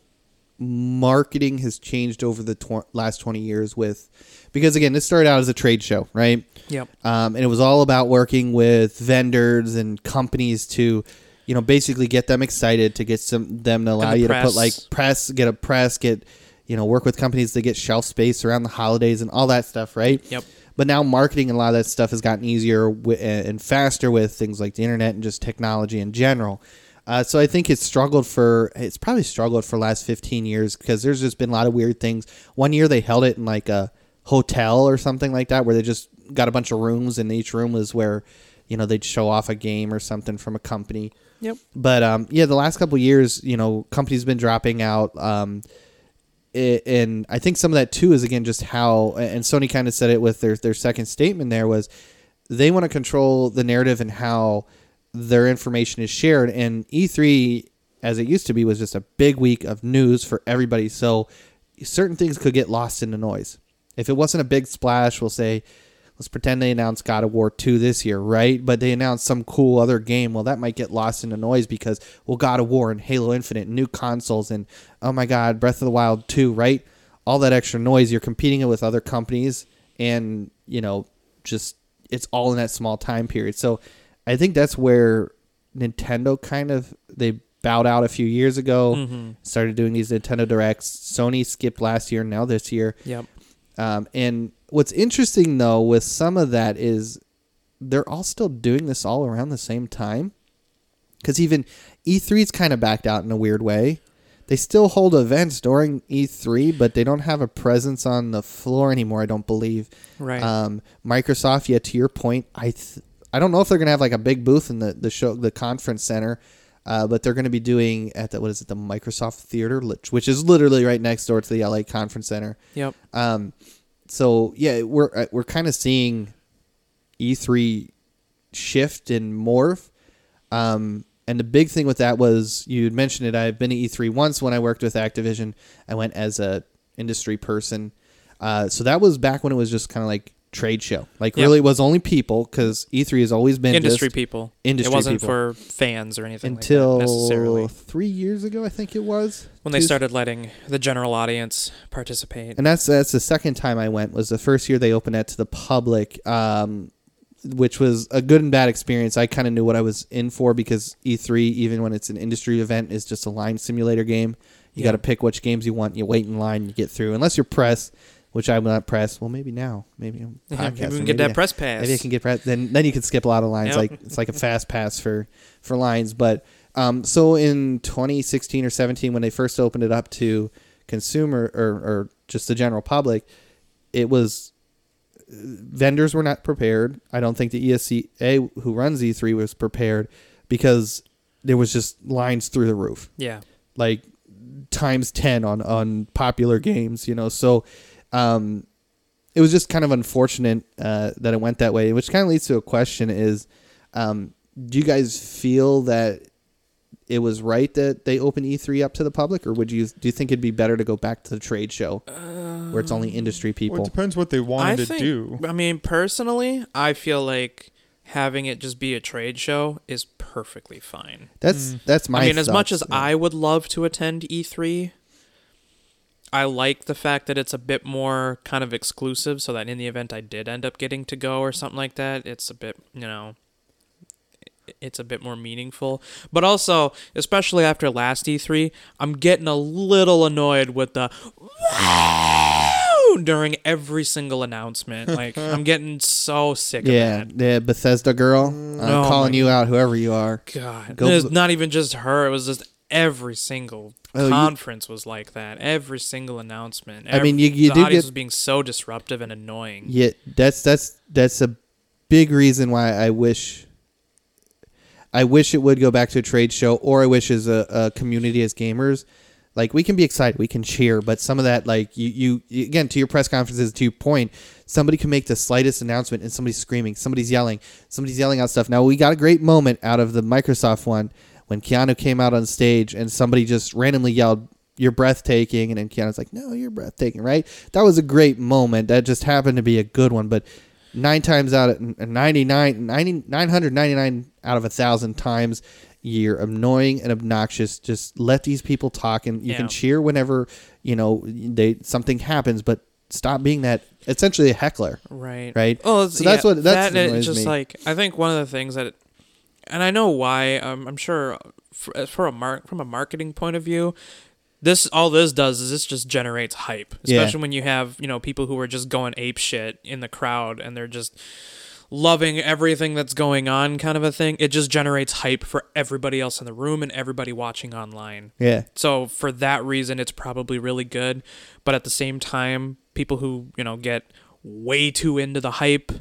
marketing has changed over the tw- last 20 years with because again this started out as a trade show right Yep. um, and it was all about working with vendors and companies to you know basically get them excited to get some them to allow the you to put like press get a press get you know work with companies to get shelf space around the holidays and all that stuff right Yep. But now marketing and a lot of that stuff has gotten easier wi- and faster with things like the internet and just technology in general. Uh, so I think it's struggled for it's probably struggled for the last 15 years because there's just been a lot of weird things. One year they held it in like a hotel or something like that where they just got a bunch of rooms and each room was where you know they'd show off a game or something from a company. Yep. But um, yeah, the last couple of years, you know, companies have been dropping out. Um, it, and I think some of that too is again just how and Sony kind of said it with their their second statement there was they want to control the narrative and how their information is shared. And E3 as it used to be was just a big week of news for everybody. So certain things could get lost in the noise. If it wasn't a big splash we'll say let's pretend they announced God of War 2 this year, right? But they announced some cool other game. Well, that might get lost in the noise because, well, God of War and Halo Infinite, new consoles, and oh my God, Breath of the Wild 2, right? All that extra noise, you're competing it with other companies, and, you know, just it's all in that small time period. So I think that's where Nintendo kind of, they bowed out a few years ago, Mm-hmm. started doing these Nintendo Directs. Sony skipped last year, now this year. Yep. Um, and what's interesting though with some of that is they're all still doing this all around the same time. Because even E3's kind of backed out in a weird way. They still hold events during E3, but they don't have a presence on the floor anymore. I don't believe. Right. Um, Microsoft, yeah, to your point, I th- I don't know if they're gonna have like a big booth in the the show the conference center, uh, but they're gonna be doing at the what is it the Microsoft Theater, which which is literally right next door to the LA Conference Center. yep. Um, so yeah, we're uh, we're kind of seeing E3 shift and morph. Um, and the big thing with that was you had mentioned it. I've been to E3 once when I worked with Activision. I went as a industry person. Uh, so that was back when it was just kind of like trade show. Like Yep. really, it was only people because E3 has always been Industry people. industry it wasn't people. for fans or anything until like that necessarily. three years ago. I think it was When they started letting the general audience participate. and that's that's the second time I went. Was the first year they opened it to the public, um, which was a good and bad experience. I kind of knew what I was in for because E3, even when it's an industry event, is just a line simulator game. You Yeah. got to pick which games you want. You wait in line, you get through. Unless you're press, which I'm not press. Well, maybe now, maybe I'm [laughs] Yeah, maybe we can get that I- press pass. Maybe I can get press. Then then you can skip a lot of lines. Yep. Like it's like a fast pass for for lines. But um, so in 2016 or 17, when they first opened it up to consumer or or just the general public, it was vendors were not prepared. I don't think the ESCA who runs E3 was prepared because there was just lines through the roof yeah. like times 10 on on popular games you know so um it was just kind of unfortunate uh that it went that way which kind of leads to a question is um do you guys feel that it was right that they opened E3 up to the public or would you do you think it'd be better to go back to the trade show where it's only industry Well, people it depends what they wanted I to think, do. I mean, personally, I feel like having it just be a trade show is perfectly fine. that's that's my I mean, as much as yeah. I would love to attend E3, I like the fact that it's a bit more kind of exclusive so that in the event I did end up getting to go or something like that, it's a bit, you know, it's a bit more meaningful. But also, especially after last E3, I'm getting a little annoyed with the during every single announcement. [laughs] Like, I'm getting so sick yeah of that. the Bethesda girl I'm Oh calling you out whoever you are God, Go it's bl- not even just her. It was just every single Oh, you- conference was like that. Every single announcement. I mean, you- Every- you the did audience get- was being so disruptive and annoying. Yeah, that's that's that's a big reason why I wish I wish it would go back to a trade show, or I wish as a, a community as gamers, like we can be excited, we can cheer, but some of that, like you, you again to your press conferences, to your point, somebody can make the slightest announcement and somebody's screaming, somebody's yelling, somebody's yelling out stuff. Now we got a great moment out of the Microsoft one when Keanu came out on stage and somebody just randomly yelled. You're breathtaking, and then Keanu's like, "No, you're breathtaking, right?" That was a great moment. That just happened to be a good one. But nine times out of 99, 90, 999 out of a thousand times you're annoying and obnoxious just let these people talk and you Yeah. can cheer whenever you know they something happens but stop being that essentially a heckler Right. right Oh, it's- So that's yeah, what- that's that, it's just me. like I think one of the things that, and I know why. Um, I'm sure for, for a mark from a marketing point of view, this all this does is this just generates hype, Yeah. especially when you have you know people who are just going ape shit in the crowd and they're just loving everything that's going on, kind of a thing. It just generates hype for everybody else in the room and everybody watching online. yeah So for that reason, it's probably really good. But at the same time, people who you know get way too into the hype,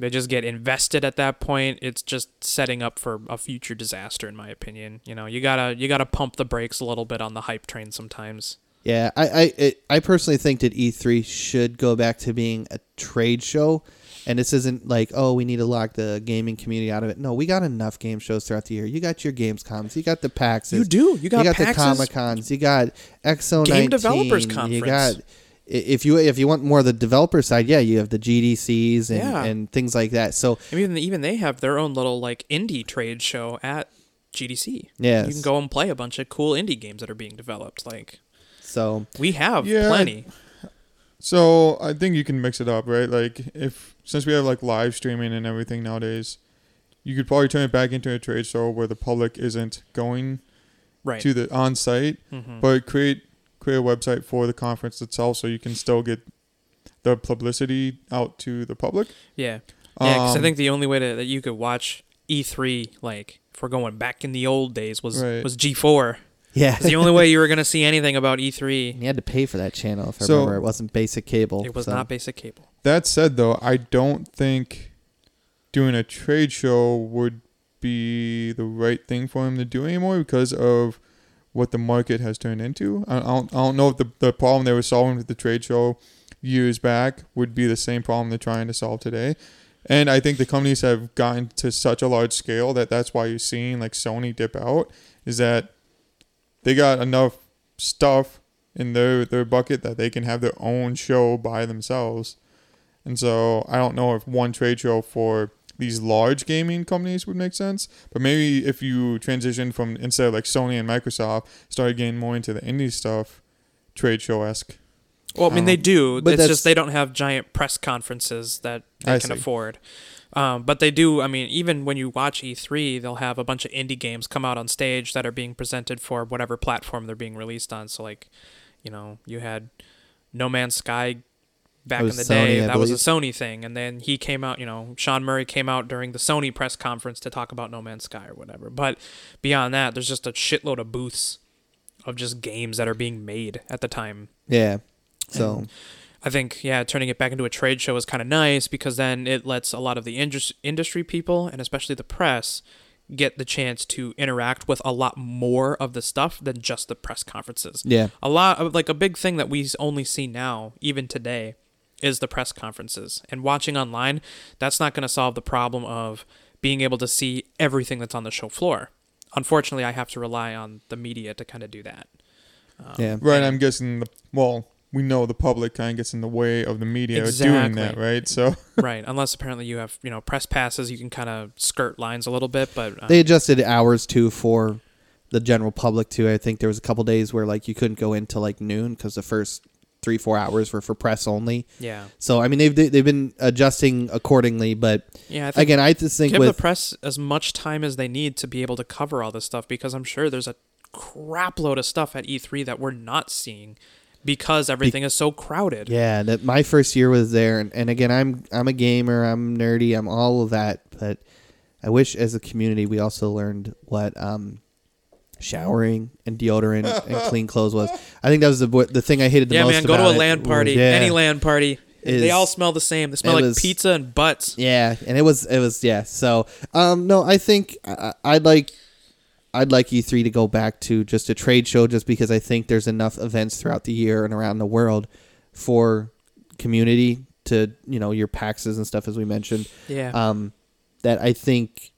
they just get invested at that point. It's just setting up for a future disaster, in my opinion. You know, you gotta you gotta pump the brakes a little bit on the hype train sometimes. yeah i i it, i personally think that e3 should go back to being a trade show and this isn't like oh we need to lock the gaming community out of it no we got enough game shows throughout the year you got your gamescoms you got the paxes You do. You got you got the PAXs. Comic Cons. You got Exo Game 19, Developers You Conference. got if you if you want more of the developer side, yeah, you have the GDCs and, Yeah. and things like that. So I mean, even they have their own little like indie trade show at GDC. Yes. you can go and play a bunch of cool indie games that are being developed. Like so we have Yeah. plenty. So I think you can mix it up, right? Like if since we have like live streaming and everything nowadays, you could probably turn it back into a trade show where the public isn't going Right. to the on site, Mhm. but create create a website for the conference itself so you can still get the publicity out to the public. yeah. Yeah, because I Um, think the only way to, that you could watch E3, like if we're going back in the old days, was Right. was G4. yeah, It's the only [laughs] way you were gonna see anything about E3. And you had to pay for that channel. If I So- remember, it wasn't basic cable. It was so- not basic cable. That said, though, I don't think doing a trade show would be the right thing for him to do anymore because of what the market has turned into. I don't, I don't know if the, the problem they were solving with the trade show years back would be the same problem they're trying to solve today. And I think the companies have gotten to such a large scale that that's why you're seeing like Sony dip out is that they got enough stuff in their their bucket that they can have their own show by themselves. And so I don't know if one trade show for these large gaming companies would make sense, but maybe if you transition from instead of like Sony and Microsoft, started getting more into the indie stuff, trade show esque. Well, I mean, they Um, do. but it's just they don't have giant press conferences that they I can see. afford. Um, but they do. I mean, even when you watch E3, they'll have a bunch of indie games come out on stage that are being presented for whatever platform they're being released on. So, like, you know, you had No Man's Sky back in the Sony, day. I that was a Sony thing, and then he came out. You know, Sean Murray came out during the Sony press conference to talk about No Man's Sky or whatever. But beyond that, there's just a shitload of booths of just games that are being made at the time. Yeah. So I think yeah, turning it back into a trade show is kind of nice because then it lets a lot of the indus- industry people and especially the press get the chance to interact with a lot more of the stuff than just the press conferences. yeah, A lot of like a big thing that we only see now, even today, is the press conferences. And watching online, that's not going to solve the problem of being able to see everything that's on the show floor. Unfortunately, I have to rely on the media to kind of do that. Um, yeah. Right, I'm guessing the well, we know the public kind of gets in the way of the media doing that, right? So [laughs] right. Unless apparently you have you know press passes, you can kind of skirt lines a little bit. But uh, They adjusted hours too for the general public too. I think there was a couple days where like you couldn't go into like noon because the first three four hours were for press only. yeah, So I mean they've they've been adjusting accordingly, but yeah. I think again I just think give with the press as much time as they need to be able to cover all this stuff because I'm sure there's a crap load of stuff at E3 that we're not seeing because everything is so crowded. yeah that my first year was there, and, and again I'm I'm a gamer, I'm nerdy, I'm all of that, but I wish as a community we also learned what um showering and deodorant [laughs] and clean clothes was. I think that was the the thing I hated the Yeah, most. Yeah, man, go to a it land was- party, yeah. any land party. they all smell the same. They smell it like was- pizza and butts. Yeah, and it was it was yeah. So um no, I think I, I'd like I'd like E3 to go back to just a trade show, just because I think there's enough events throughout the year and around the world for community to you know your PAXs and stuff as we mentioned. Yeah. Um, that I think.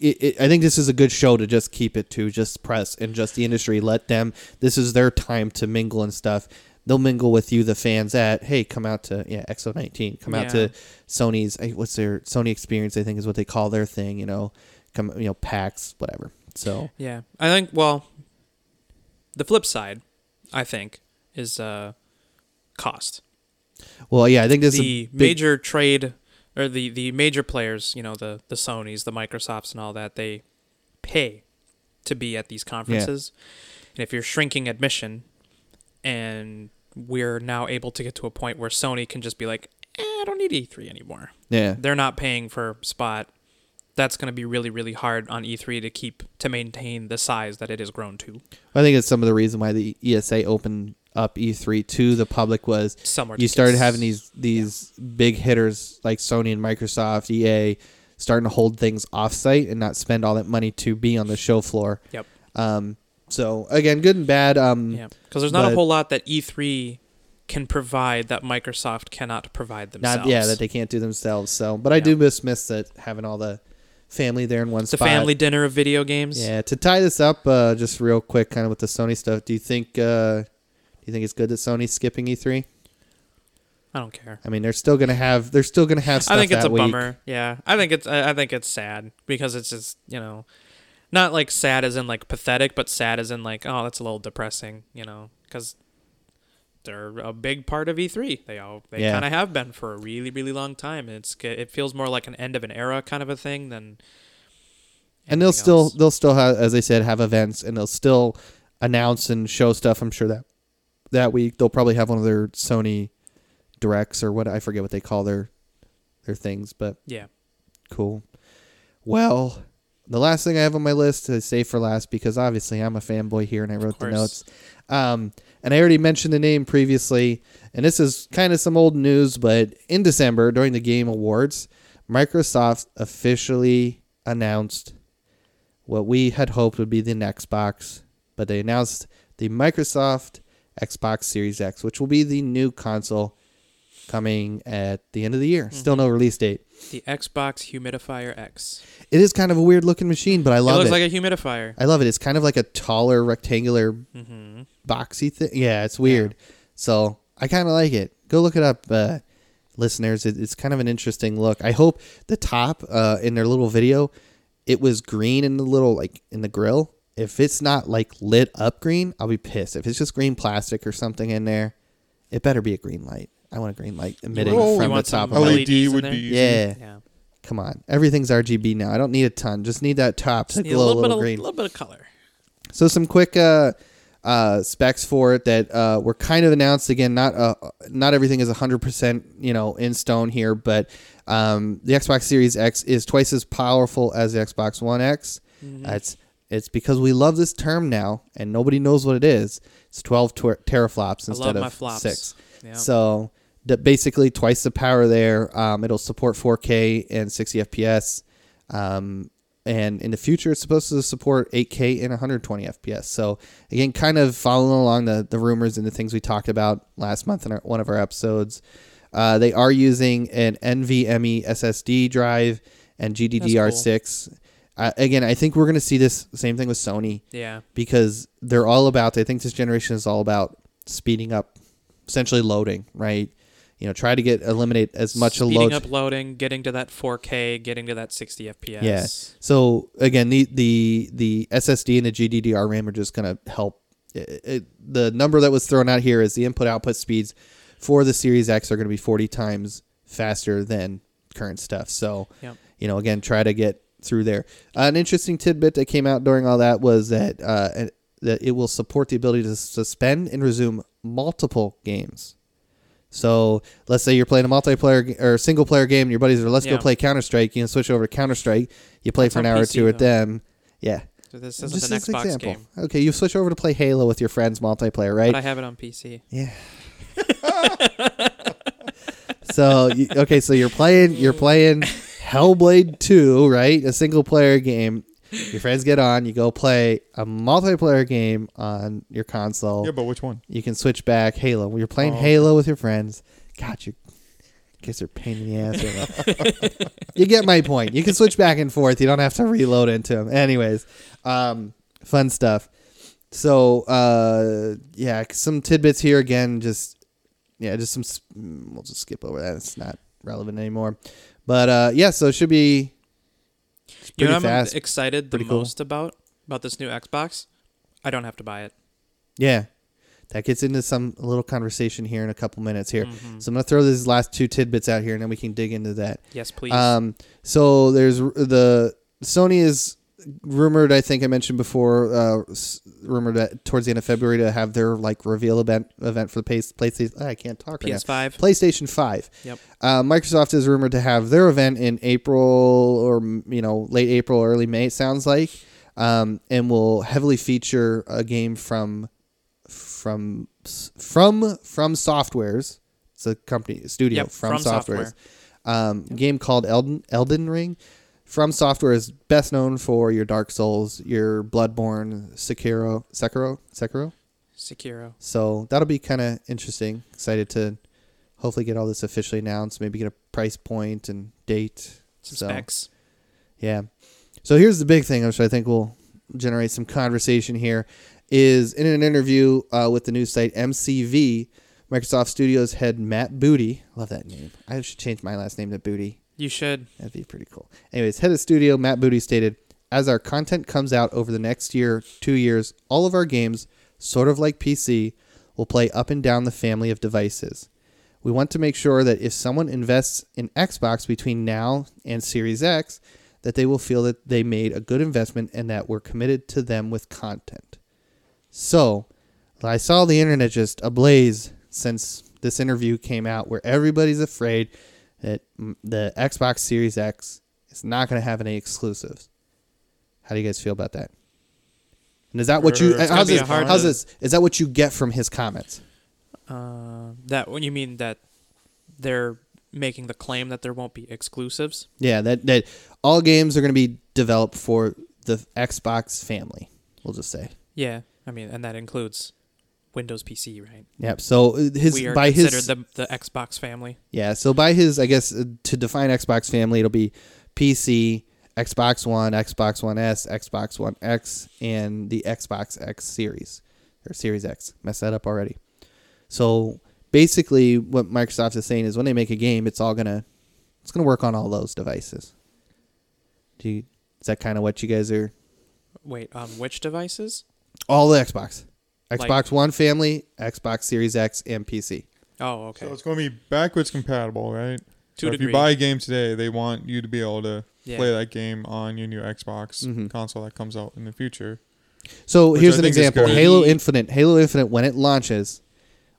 It, it, I think this is a good show to just keep it to just press and just the industry. Let them. This is their time to mingle and stuff. They'll mingle with you, the fans. At hey, come out to yeah XO nineteen. Come out Yeah. to Sony's. eh, What's their Sony experience? I think is what they call their thing. You know, come you know PAX whatever. So Yeah, I think. Well, the flip side, I think, is uh, cost. well yeah, I think this the is a big, major trade or the the major players, you know, the the Sonys, the Microsofts, and all that, they pay to be at these conferences. Yeah. And if you're shrinking admission, and we're now able to get to a point where Sony can just be like, eh, I don't need E3 anymore. yeah They're not paying for spot. That's going to be really, really hard on E3 to keep to maintain the size that it has grown to. I think it's some of the reason why the ESA opened up E3 to the public was Somewhere you started having these these big hitters like Sony and Microsoft, EA, starting to hold things offsite and not spend all that money to be on the show floor. Yep. Um. So again, good and bad. Um. Yeah, because there's not but- a whole lot that E3 can provide that Microsoft cannot provide themselves. Not yeah that they can't do themselves. So, but I do miss miss that having all the family there in one a spot. family dinner of video games. Yeah. To tie this up, uh, just real quick, kind of with the Sony stuff. Do you think uh, do you think it's good that Sony's skipping E3? I don't care. I mean, they're still gonna have they're still gonna have stuff I think it's a week. bummer. Yeah, I think it's I think it's sad because it's just you know, not like sad as in like pathetic, but sad as in like oh that's a little depressing. You know, because they're a big part of E3. They all they Yeah. kind of have been for a really really long time. It's it feels more like an end of an era kind of a thing than. and they'll anything still they'll still have as I said have events and they'll still announce and show stuff. I'm sure that that week they'll probably have one of their Sony directs or what I forget what they call their their things, but yeah. cool. Well, the last thing I have on my list to save for last because obviously I'm a fanboy here and I wrote the notes. Um, and I already mentioned the name previously, and this is kind of some old news, but in December during the Game Awards, Microsoft officially announced what we had hoped would be the next box, but they announced the Microsoft Xbox Series X, which will be the new console coming at the end of the year. Still no release date. The Xbox Humidifier X. It is kind of a weird looking machine, but I it love looks it. like a humidifier. I love it. It's kind of like a taller rectangular Mm-hmm. boxy thing. Yeah, it's weird. So I kind of like it. Go look it up, uh, listeners. It, it's kind of an interesting look. I hope the top uh, in their little video, it was green in the little like in the grill. If it's not like lit up green, I'll be pissed. If it's just green plastic or something in there, it better be a green light. I want a green light emitting want- from the top of my. LED? LED would be easy. Yeah, Yeah. come on. Everything's RGB now. I don't need a ton. Just need that top to Just a glow a little, little, bit green. a little bit of color. So some quick uh, uh, specs for it that uh, were kind of announced. Again, not uh, not everything is hundred percent you know in stone here, but um, the Xbox Series X is twice as powerful as the Xbox One X. Mm-hmm. Uh, it's it's because we love this term now, and nobody knows what it is. It's twelve ter- teraflops I instead of six. Yeah. So the, basically twice the power there. Um, it'll support 4K and 60 FPS. Um, and in the future, it's supposed to support 8K and 120 FPS. So again, kind of following along the, the rumors and the things we talked about last month in our, one of our episodes. Uh, they are using an NVMe SSD drive and GDDR6. Uh, again, I think we're going to see this same thing with Sony yeah. because they're all about I think this generation is all about speeding up essentially loading, right? You know, try to get eliminate as much a Speeding load. up loading, getting to that 4K, getting to that 60 FPS. Yeah. So again, the the the SSD and the GDDR RAM are just going to help. It, it, the number that was thrown out here is the input output speeds for the Series X are going to be 40 times faster than current stuff. So, Yep. you know, again, try to get through there. Uh, an interesting tidbit that came out during all that was that uh, that it will support the ability to suspend and resume multiple games. So let's say you're playing a multiplayer or single player game, and your buddies are let's Yeah. go play Counter Strike. You can switch over to Counter Strike. You play That's for an hour or PC two with though. them. Yeah, So this isn't just an as Xbox example. game, Okay, you switch over to play Halo with your friends multiplayer, right? but I have it on PC. Yeah. [laughs] so okay, so you're playing you're playing [laughs] Hellblade 2, right? A single player game. Your friends get on, you go play a multiplayer game on your console. Yeah, but which one? You can switch back Halo. When you're playing Oh, Halo with your friends, God, you guess they're a pain in the ass. right now. [laughs] you get my point. You can switch back and forth. You don't have to reload into them. Anyways, um, fun stuff. So uh, yeah, some tidbits here again. Just yeah, just some. s- mm, We'll just skip over that. It's not relevant anymore. But uh, yeah, so it should be You know what I'm fast. excited the cool. most about about this new Xbox? I don't have to buy it. Yeah. That gets into some little conversation here in a couple minutes here. Mhm. So I'm gonna throw these last two tidbits out here, and then we can dig into that. Yes, please. Um, so there's the Sony is rumored. I think I mentioned before. Uh, rumored that towards the end of February to have their like reveal event event for the PS, PlayStation. I can't talk right now. PS5. PlayStation Five. Yep. Uh, Microsoft is rumored to have their event in April or you know late April, early May. It sounds like, um, and will heavily feature a game from from from from Softwares. It's a company studio Yep, from, From Softwares. Um, Game called Elden Elden Ring. From Software is best known for your Dark Souls, your Bloodborne, Sekiro, Sekiro, Sekiro. Sekiro. So that'll be kind of interesting. Excited to hopefully get all this officially announced. Maybe get a price point and date. Some so, specs. Yeah. So here's the big thing, which I think will generate some conversation here. Is in an interview uh, with the news site MCV, Microsoft Studios head Matt Booty, love that name. I should change my last name to Booty. You should. That'd be pretty cool. Anyways, head of studio Matt Booty stated, "As our content comes out over the next year, two years, all of our games, sort of like PC, will play up and down the family of devices. We want to make sure that if someone invests in Xbox between now and Series X, that they will feel that they made a good investment and that we're committed to them with content." So, I saw the internet just ablaze since this interview came out, where everybody's afraid that the Xbox Series X is not going to have any exclusives. How do you guys feel about that? And is that what you? It's How's this, how's this? Is that what you get from his comments? Uh, that when you mean that they're making the claim that there won't be exclusives. Yeah, that that all games are going to be developed for the Xbox family. We'll just say. Yeah, I mean, and that includes Windows PC, right? Yep. So uh, his we are by considered his the the Xbox family. yeah. So by his, I guess uh, to define Xbox family, it'll be PC, Xbox One, Xbox One S, Xbox One X, and the Xbox X Series or Series X. Messed that up already. So basically, what Microsoft is saying is when they make a game, it's all gonna it's gonna work on all those devices. Do you, is that kind of what you guys are? Wait, on which devices? All the Xbox, Like- Xbox One family, Xbox Series X, and PC. Oh, okay. So it's going to be backwards compatible, right? to so a if you buy a game today, they want you to be able to yeah. play that game on your new Xbox Mhm. console that comes out in the future. So here's I an example. Halo Infinite. Halo Infinite, when it launches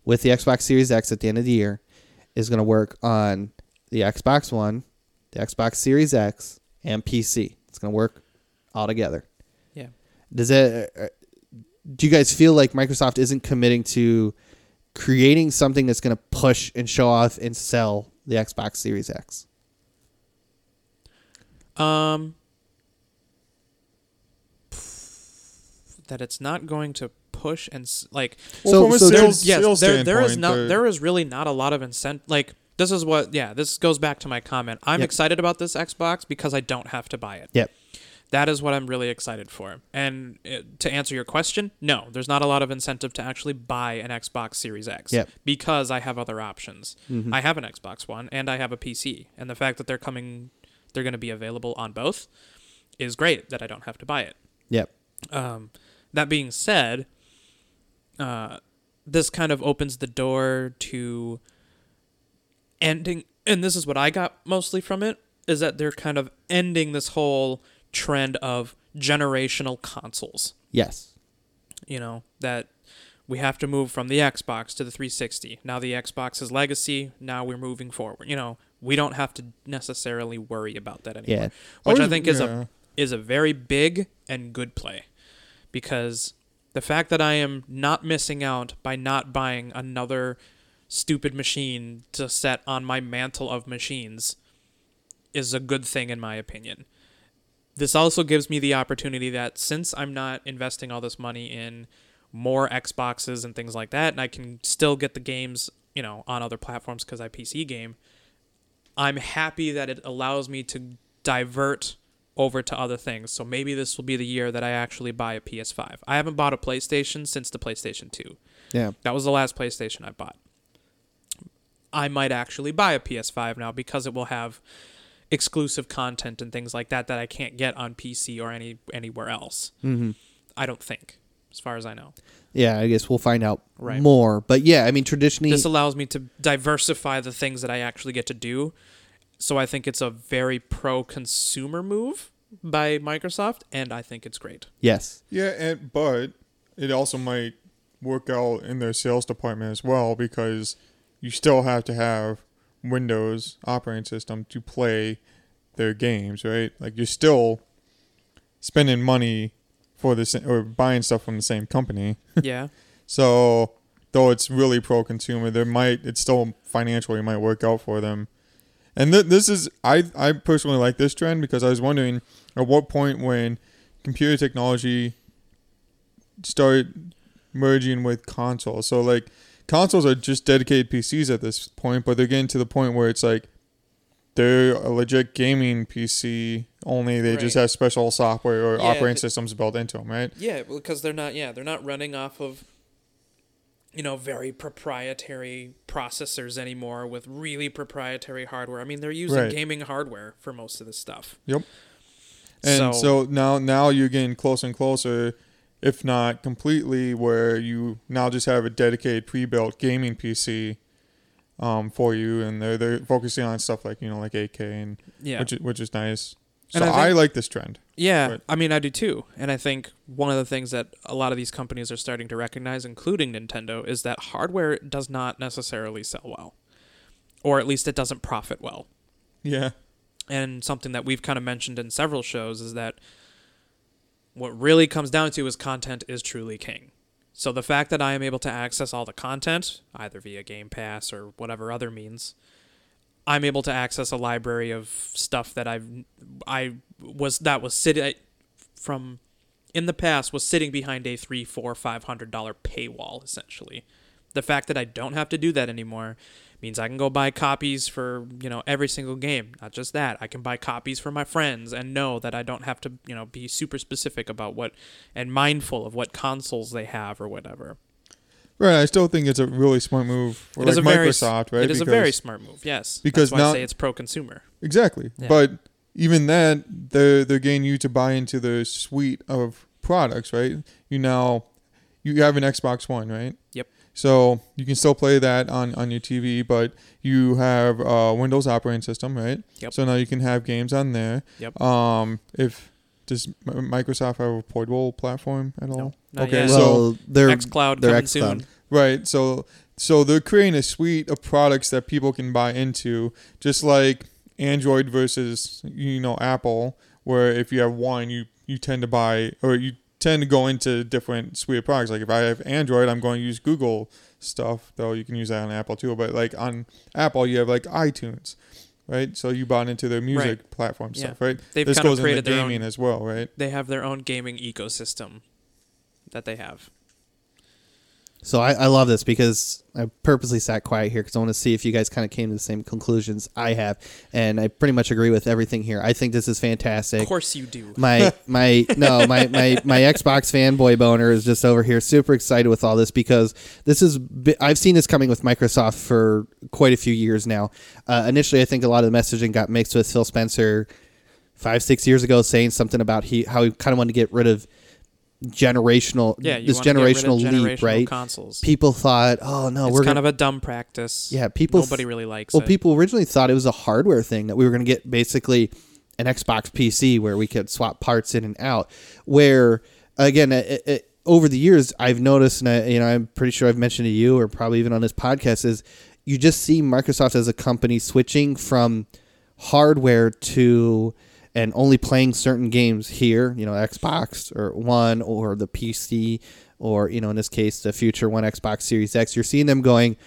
with the Xbox Series X at the end of the year, is going to work on the Xbox One, the Xbox Series X, and PC. It's going to work all together. Yeah. Does it? Do you guys feel like Microsoft isn't committing to creating something that's going to push and show off and sell the Xbox Series X? Um, that it's not going to push and like Well, So- from a so sales, yes, sales there there is standpoint, not the- there is really not a lot of incentive. Like this is what yeah this goes back to my comment. I'm Yep. excited about this Xbox because I don't have to buy it. Yep. That is what I'm really excited for. And uh, to answer your question, no, there's not a lot of incentive to actually buy an Xbox Series X Yep. because I have other options. Mhm. I have an Xbox One and I have a PC, and the fact that they're coming, they're going to be available on both, is great. That I don't have to buy it. Yep. Um, that being said, uh, this kind of opens the door to ending, and this is what I got mostly from it, is that they're kind of ending this whole trend of generational consoles. Yes. You know, that we have to move from the Xbox to the 360. Now the Xbox is legacy. Now we're moving forward. You know, we don't have to necessarily worry about that anymore Yeah. which I think is a is a very big and good play, because the fact that I am not missing out by not buying another stupid machine to set on my mantle of machines is a good thing in my opinion. This also gives me the opportunity that since I'm not investing all this money in more Xboxes and things like that, and I can still get the games, you know, on other platforms because I PC game, I'm happy that it allows me to divert over to other things. So maybe this will be the year that I actually buy a PS5. I haven't bought a PlayStation since the PlayStation 2. Yeah. That was the last PlayStation I bought. I might actually buy a PS5 now because it will have exclusive content and things like that that I can't get on PC or any anywhere else. Mm-hmm. I don't think, as far as I know. Yeah, I guess we'll find out Right. more. But yeah, I mean, traditionally, This allows me to diversify the things that I actually get to do. So I think it's a very pro consumer move by Microsoft, and I think it's great. yes, Yeah, and but it also might work out in their sales department as well because you still have to have Windows operating system to play their games, right? Like you're still spending money for this or buying stuff from the same company. [laughs] yeah. So though it's really pro consumer, there might it's still financially might work out for them. And th- this is I I personally like this trend because I was wondering at what point when computer technology started merging with consoles. So like consoles are just dedicated PCs at this point, but they're getting to the point where it's like they're a legit gaming PC. Only they just have special software or Yeah, operating th- systems built into them, right? Yeah, because they're not. Yeah, they're not running off of you know, very proprietary processors anymore with really proprietary hardware. I mean, they're using Right. gaming hardware for most of this stuff. Yep. And so, now now you're getting closer and closer, if not completely, where you now just have a dedicated pre-built gaming PC um, for you, and they're they're focusing on stuff like you know like 8K and yeah. which is, which is nice. So I I, think- like this trend. Yeah. I mean, I do too. And I think one of the things that a lot of these companies are starting to recognize, including Nintendo, is that hardware does not necessarily sell well, or at least it doesn't profit well. Yeah. And something that we've kind of mentioned in several shows is that what really comes down to is content is truly king. So the fact that I am able to access all the content, either via Game Pass or whatever other means, I'm able to access a library of stuff that I've I was that was sitting from in the past was sitting behind a three, four, five hundred dollar paywall essentially. The fact that I don't have to do that anymore means I can go buy copies for you know every single game. Not just that, I can buy copies for my friends and know that I don't have to you know be super specific about what and mindful of what consoles they have or whatever. Right. I still think it's a really smart move for like a very Microsoft, right? It is a very smart move. Yes, because That's now- I say it's pro consumer. Exactly. Yeah. But even that, they're they're getting you to buy into the suite of products, right? You now you have an Xbox One, right? Yep. So you can still play that on on your TV, but you have a Windows operating system, right? Yep. So now you can have games on there. Yep. Um, if does Microsoft have a portable platform at all? No, not okay, yet. so well, they're XCloud they're coming xCloud. soon. Right. So so they're creating a suite of products that people can buy into, just like Android versus you know Apple, where if you have one, you you tend to buy or you tend to go into different suite of products. Like if I have Android, I'm going to use Google stuff, though you can use that on Apple too. But like on Apple, you have like iTunes. Right, so you bought into their music platform Yeah. stuff, right? They've this kind of goes into their gaming own- as well, right? They have their own gaming ecosystem that they have. So I, I love this because I purposely sat quiet here because I want to see if you guys kind of came to the same conclusions I have, and I pretty much agree with everything here. I think this is fantastic. Of course you do. [laughs] my my no my, my my Xbox fanboy boner is just over here super excited with all this because this is I've seen this coming with Microsoft for quite a few years now. Uh, initially, I think a lot of the messaging got mixed with Phil Spencer five six years ago saying something about he how he kind of wanted to get rid of generational Yeah, this wanna get rid of generational leap generational right. Consoles. People thought, oh no, it's we're kind gonna, of a dumb practice. yeah. People Nobody really likes well, it. people originally thought it was a hardware thing that we were going to get basically an Xbox PC where we could swap parts in and out. Where again, it, it, over the years, I've noticed, and I, you know, I'm pretty sure I've mentioned to you, or probably even on this podcast, is you just see Microsoft as a company switching from hardware to and only playing certain games here, you know, Xbox or One or the PC or you know, in this case, the future One Xbox Series X. You're seeing them going,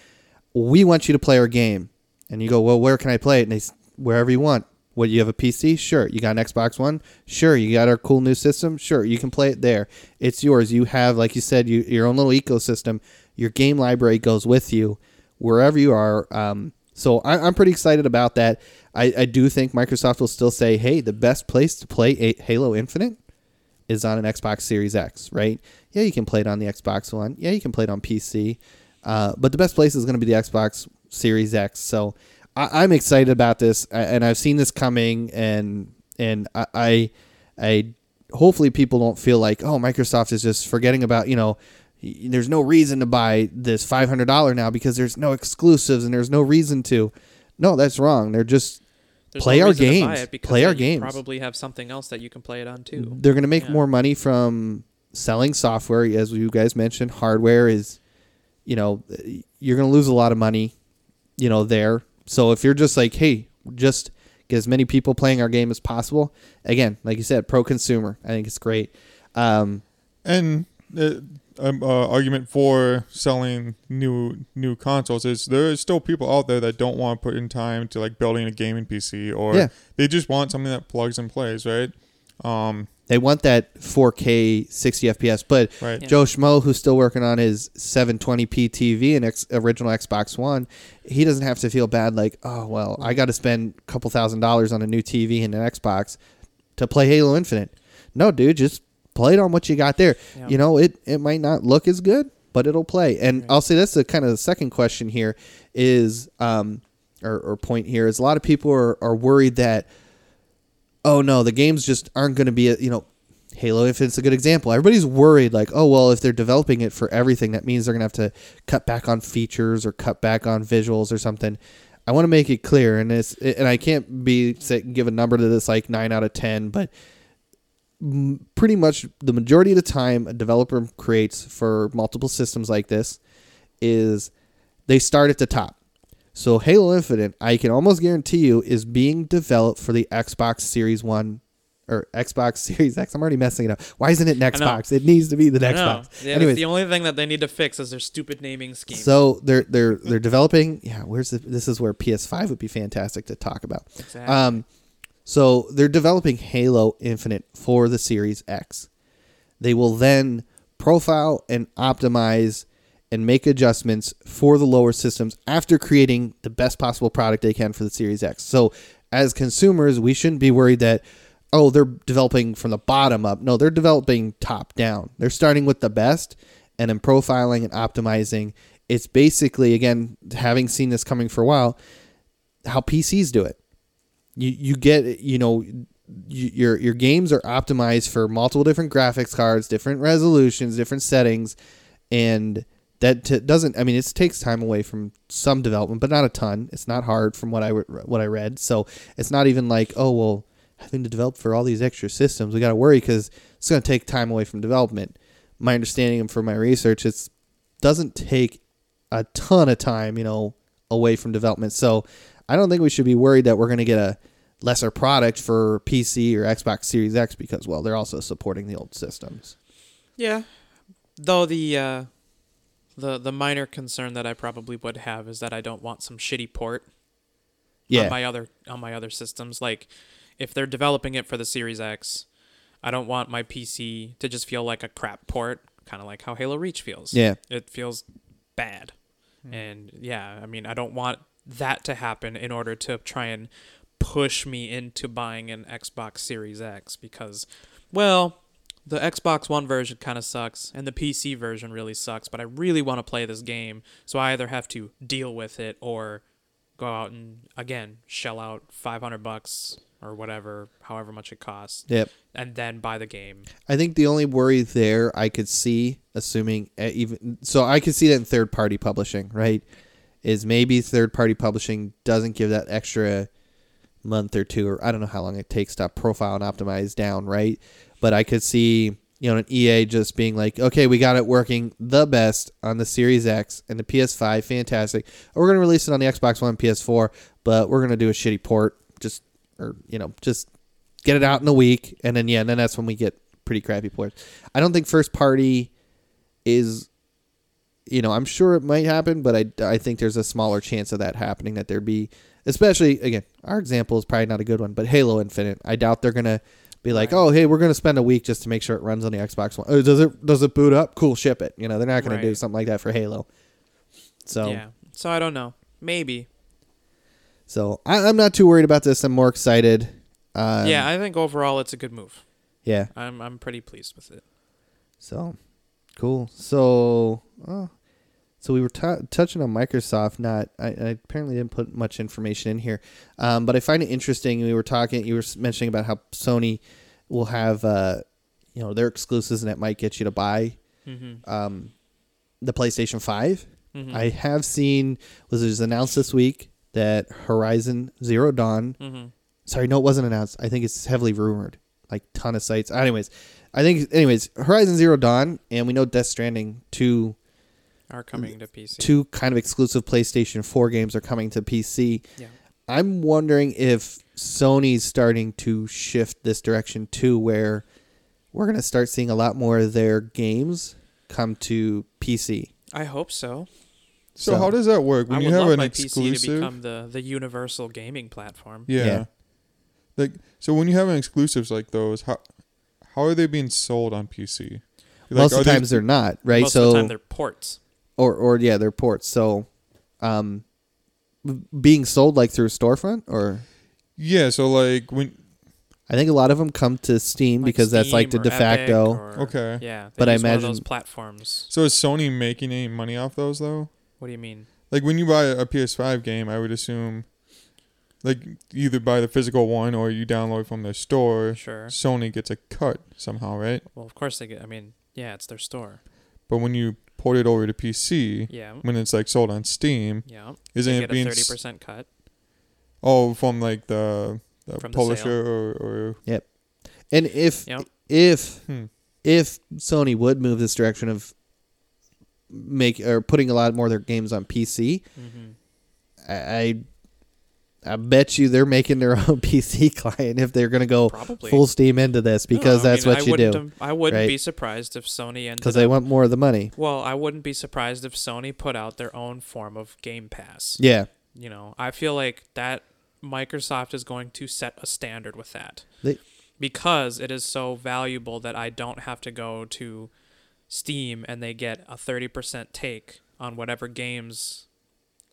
we want you to play our game. And you go, well, where can I play it? And they, wherever you want. What, you have a PC? Sure. You got an Xbox One? Sure. You got our cool new system? Sure. You can play it there. It's yours. You have, like you said, you, your own little ecosystem. Your game library goes with you wherever you are. Um, so I, I'm pretty excited about that. I, I do think Microsoft will still say, hey, the best place to play Halo Infinite is on an Xbox Series X, right? Yeah, you can play it on the Xbox One. Yeah, you can play it on PC. Uh, but the best place is going to be the Xbox Series X. So I, I'm excited about this, and I've seen this coming, and and I, I, I hopefully people don't feel like oh Microsoft is just forgetting about you know. There's no reason to buy this five hundred dollar now because there's no exclusives and there's no reason to. No, that's wrong. They're just There's play our reason to buy games. it Play our you games. Probably have something else that you can play it on too. they're going to make Yeah. more money from selling software as you guys mentioned hardware is you know you're going to lose a lot of money you know there so if you're just like hey just get as many people playing our game as possible again like you said pro consumer i think it's great um, And uh, um, uh, argument for selling new new consoles is there are still people out there that don't want to put in time to like building a gaming PC or Yeah. they just want something that plugs and plays, right? Um, they want that 4k 60 fps but right. Yeah. joe schmo who's still working on his 720p tv and X, original xbox one he doesn't have to feel bad like oh well i got to spend a couple thousand dollars on a new tv and an xbox to play halo infinite no dude just play it on what you got there Yeah. you know it, it might not look as good but it'll play. And Right. I'll say that's the kind of the second question here is, um, or, or point here is a lot of people are, are worried that, oh no, the games just aren't going to be, a, you know, Halo Infinite's a good example. Everybody's worried like, oh well, if they're developing it for everything, that means they're going to have to cut back on features or cut back on visuals or something. I want to make it clear, and it's and I can't be say, give a number to this like nine out of ten, but pretty much the majority of the time a developer creates for multiple systems like this is they start at the top. So Halo Infinite, I can almost guarantee you, is being developed for the Xbox Series One or Xbox [laughs] Series X. I'm already messing it up. Why isn't it know. Xbox? It needs to be the Xbox. know. Yeah, Anyways, the only thing that they need to fix is their stupid naming scheme. so they're they're they're developing. Yeah, where's the? This is where PS5 would be fantastic to talk about. exactly. Um, so they're developing Halo Infinite for the Series X. They will then profile and optimize and make adjustments for the lower systems after creating the best possible product they can for the Series X. So as consumers, we shouldn't be worried that oh, they're developing from the bottom up. No, they're developing top down. They're starting with the best and then profiling and optimizing. It's basically again, having seen this coming for a while, how PCs do it you you get you know you, your your games are optimized for multiple different graphics cards, different resolutions, different settings, and that t- doesn't. I mean, it takes time away from some development, but not a ton. It's not hard from what I re- what I read. So it's not even like oh well, having to develop for all these extra systems, we got to worry because it's going to take time away from development. My understanding and from my research, it's doesn't take a ton of time, you know, away from development. So I don't think we should be worried that we're going to get a lesser product for PC or Xbox Series X because well, they're also supporting the old systems. Yeah, though the uh, the the minor concern that I probably would have is that I don't want some shitty port Yeah. on my other on my other systems. Like if they're developing it for the Series X, I don't want my PC to just feel like a crap port, kind of like how Halo Reach feels. Yeah. it feels bad, and yeah, I mean I don't want that to happen in order to try and push me into buying an Xbox Series X because, well, the Xbox One version kind of sucks and the PC version really sucks, but I really want to play this game, so I either have to deal with it or go out and again shell out 500 bucks or whatever, however much it costs, Yep. and then buy the game. I think the only worry there I could see, assuming uh, even so, I could see that in third party publishing, right? Is maybe third party publishing doesn't give that extra month or two, or I don't know how long it takes to profile and optimize down, right? But I could see, you know, an EA just being like, okay, we got it working the best on the Series X and the PS5, fantastic. We're gonna release it on the Xbox One, PS4, but we're gonna do a shitty port, just or you know, just get it out in a week, and then yeah, and then that's when we get pretty crappy ports. I don't think first party is, you know, I'm sure it might happen, but I, I think there's a smaller chance of that happening. That there'd be, especially again, our example is probably not a good one, but Halo Infinite, I doubt they're gonna be like, Right. oh hey, we're gonna spend a week just to make sure it runs on the Xbox One. Oh, does it does it boot up? Cool, ship it. You know, they're not gonna do something like that for Halo. So Yeah, so I don't know. Maybe. so I, I'm not too worried about this. I'm more excited. Um, yeah, I think overall it's a good move. yeah. I'm I'm pretty pleased with it. So cool. So, oh, so we were t- touching on Microsoft. Not, I, I apparently didn't put much information in here, um, but I find it interesting. We were talking. You were mentioning about how Sony will have, uh, you know, their exclusives, and it might get you to buy Mm-hmm. um, the PlayStation Five. Mm-hmm. I have seen was it was announced this week that Horizon Zero Dawn mm-hmm. sorry, no, it wasn't announced. I think it's heavily rumored. Like ton of sites. Anyways, I think anyways, Horizon Zero Dawn, and we know Death Stranding two Are coming to PC. two kind of exclusive PlayStation Four games are coming to PC. Yeah. I'm wondering if Sony's starting to shift this direction too, where we're gonna start seeing a lot more of their games come to PC. I hope so. So, So- how does that work when I you would have love an my PC to exclusive? become the the universal gaming platform. yeah. Yeah. Like so when you have an exclusives like those, how how are they being sold on PC? Like, Most of the they- times they're not, right? Most so of the time they're ports. Or or yeah, they're ports. So, um, being sold like through a storefront or Yeah, so like when I think a lot of them come to Steam because that's like the Steam de or Epic facto. or- Okay. Yeah, But I use one of imagine- those platforms. So is Sony making any money off those though? What do you mean? Like when you buy a PS5 game, I would assume, like either buy the physical one or you download from their store. Sure. Sony gets a cut somehow, right? Well, of course they get. I mean, yeah, it's their store. But when you port it over to PC, Yeah. when it's like sold on Steam, Yeah. isn't they it being thirty percent cut. oh from like the, the From the publisher or, or And if Yep. if hmm. if Sony would move this direction of make or putting a lot more of their games on PC, Mm-hmm. I I, I bet you they're making their [laughs] own PC client if they're going to go Probably full steam into this oh, because No, that's mean, what I you do have- I wouldn't right? be surprised if Sony ended because they up- want more of the money. Well, I wouldn't be surprised if Sony put out their own form of Game Pass. Yeah, You know, I feel like that Microsoft is going to set a standard with that. They- because it is so valuable that I don't have to go to Steam and they get a 30% take on whatever games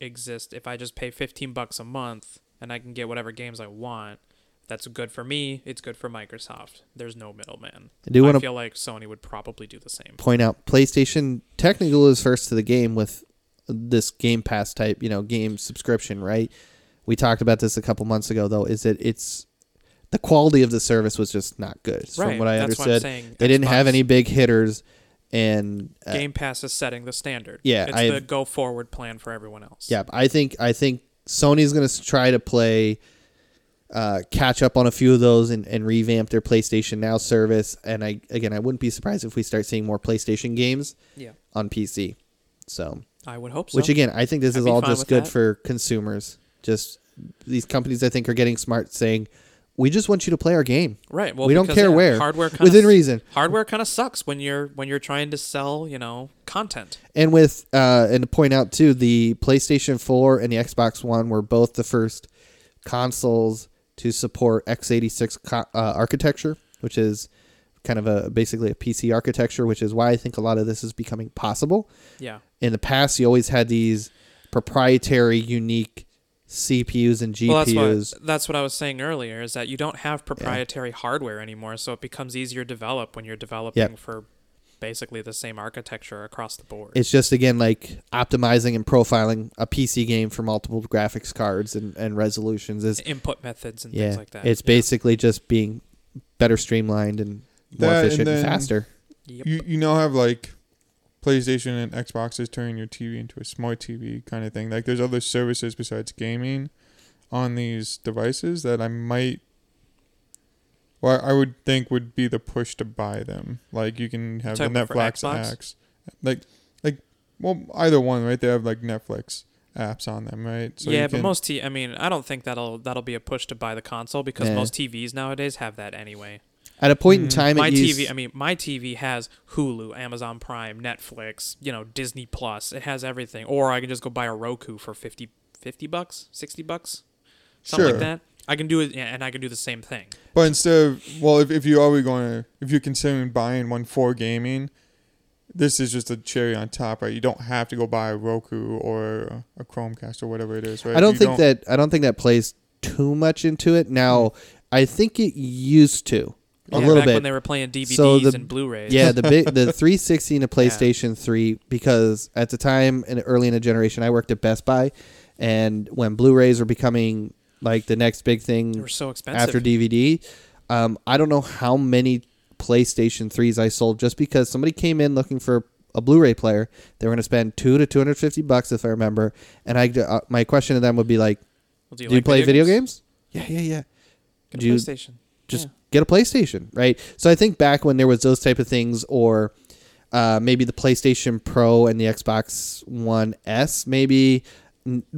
exist. If I just pay 15 bucks a month and I can get whatever games I want, that's good for me. It's good for Microsoft. There's no middleman. I do want to feel like Sony would probably do the same. point out PlayStation technically is first to the game with this Game Pass type, you know, game subscription, right? We talked about this a couple months ago, though. Is that it's the quality of the service was just not good, right. from what I that's What understood. saying. they didn't have any big hitters, and uh, Game Pass is setting the standard. Yeah, it's I- the go forward plan for everyone else. yeah, I think I think Sony's going to try to play. Uh, catch up on a few of those and, and revamp their PlayStation Now service. And I again, I wouldn't be surprised if we start seeing more PlayStation games yeah, on PC. So I would hope so. Which again, I think this I'd is all just good that. for consumers. Just these companies, I think, are getting smart, saying, "We just want you to play our game right. Well, we don't care yeah, where, hardware kinda, within reason." Hardware kind of sucks when you're when you're trying to sell, you know, content. And with uh, and to point out too, the PlayStation Four and the Xbox One were both the first consoles to support x86 co- uh, architecture, which is kind of a basically a PC architecture, which is why I think a lot of this is becoming possible. Yeah. In the past, you always had these proprietary, unique CPUs and GPUs. Well, that's what that's what I was saying earlier is that you don't have proprietary hardware anymore, so it becomes easier to develop when you're developing for basically the same architecture across the board. It's just again like optimizing and profiling a PC game for multiple graphics cards and, and resolutions is input methods and yeah. things like that. It's Yeah. basically just being better streamlined and more That, efficient and, then- faster. Yep. You you now have like PlayStation and Xboxes turning your TV into a smart TV kind of thing. Like there's other services besides gaming on these devices that I might well I would think would be the push to buy them. Like you can have the talking about for Netflix Xbox? apps. Like like well either one, right? They have like Netflix apps on them, right? So yeah, you but most t- I mean, I don't think that'll that'll be a push to buy the console because Yeah. most TVs nowadays have that anyway. At a point in Mm. time, my it used, TV, I mean, my TV has Hulu, Amazon Prime, Netflix, you know, Disney Plus. It has everything. Or I can just go buy a Roku for 50, 50 bucks, 60 bucks, something Sure. like that. I can do it, and I can do the same thing. But instead of well, if, if you are going to if you're considering buying one for gaming, this is just a cherry on top, right? You don't have to go buy a Roku or a Chromecast or whatever it is, right? I don't You think that I don't think that plays too much into it. Now, I think it used to a Yeah, little back bit. when they were playing DVDs So the- and Blu-rays. Yeah, the big the [laughs] 360 and the PlayStation 3 because at the time and early in the generation I worked at Best Buy and when Blu-rays were becoming like the next big thing they were so expensive. after DVD, um, I don't know how many PlayStation 3s I sold just because somebody came in looking for a Blu-ray player. They were going to spend 2 to 250 bucks if I remember. And I uh, my question to them would be like, Well, "Do you, like play video games?" Yeah, yeah, yeah. Get a Do you- PlayStation. just Yeah. Get a PlayStation, right? So I think back when there was those type of things, or uh, maybe the PlayStation Pro and the Xbox One S, maybe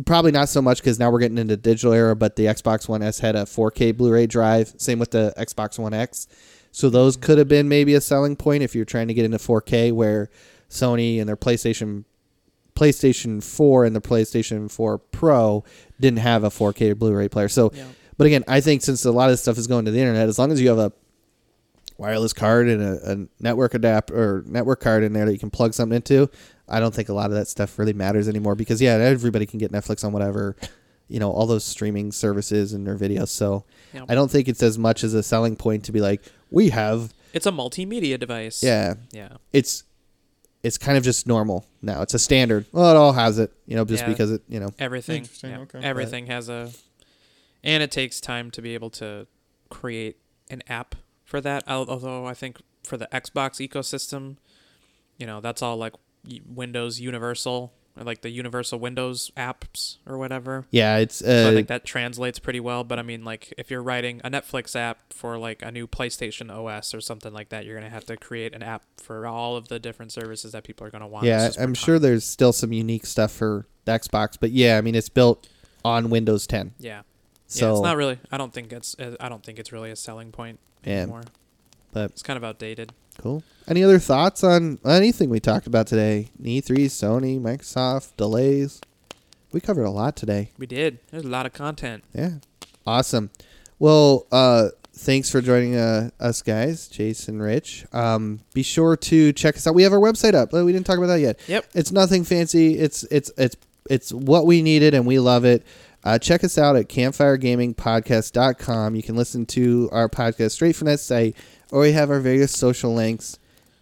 probably not so much because now we're getting into digital era. But the Xbox One S had a 4K Blu-ray drive. Same with the Xbox One X. So those could have been maybe a selling point if you're trying to get into 4K, where Sony and their PlayStation PlayStation 4 and the PlayStation 4 Pro didn't have a 4K Blu-ray player. So Yeah. But again, I think since a lot of this stuff is going to the internet, as long as you have a wireless card and a, a network adapt or network card in there that you can plug something into, I don't think a lot of that stuff really matters anymore because yeah, everybody can get Netflix on whatever you know, all those streaming services and their videos. So Yep. I don't think it's as much as a selling point to be like, we have, It's a multimedia device. yeah, Yeah. it's, it's kind of just normal now. It's a standard. Well, it all has it, you know, just Yeah. because it, you know, Everything. Interesting, yeah. okay. Everything has a, and it takes time to be able to create an app for that. Although I think for the Xbox ecosystem, you know, that's all like Windows Universal or like the Universal Windows apps or whatever. yeah, it's, So I uh, think that translates pretty well. But I mean, like, if you're writing a Netflix app for like a new PlayStation OS or something like that, you're gonna have to create an app for all of the different services that people are gonna want. yeah, It's just more I'm sure time. there's still some unique stuff for the Xbox, but yeah, I mean, it's built on Windows 10. Yeah. So yeah, it's not really. I don't think it's. uh, I don't think it's really a selling point anymore. Yeah, but- it's kind of outdated. Cool. Any other thoughts on anything we talked about today? E3, Sony, Microsoft, delays. We covered a lot today. We did. There's a lot of content. Yeah. Awesome. Well, uh, thanks for joining uh, us, guys, Jason, Rich. Um, be sure to check us out. We have our website up. We didn't talk about that yet. Yep. It's nothing fancy. It's it's it's it's what we needed, and we love it. Uh, check us out at campfiregamingpodcast.com. You can listen to our podcast straight from that site, or we have our various social links.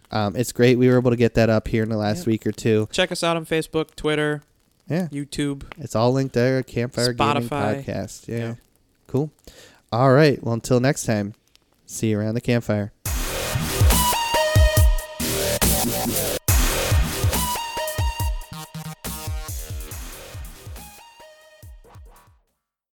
Um, it's great. We were able to get that up here in the last Yep. week or two. Check us out on Facebook, Twitter, Yeah. YouTube. It's all linked there Campfire Gaming Spotify. Podcast. Yeah. Yeah. Cool. All right. Well, until next time, see you around the campfire.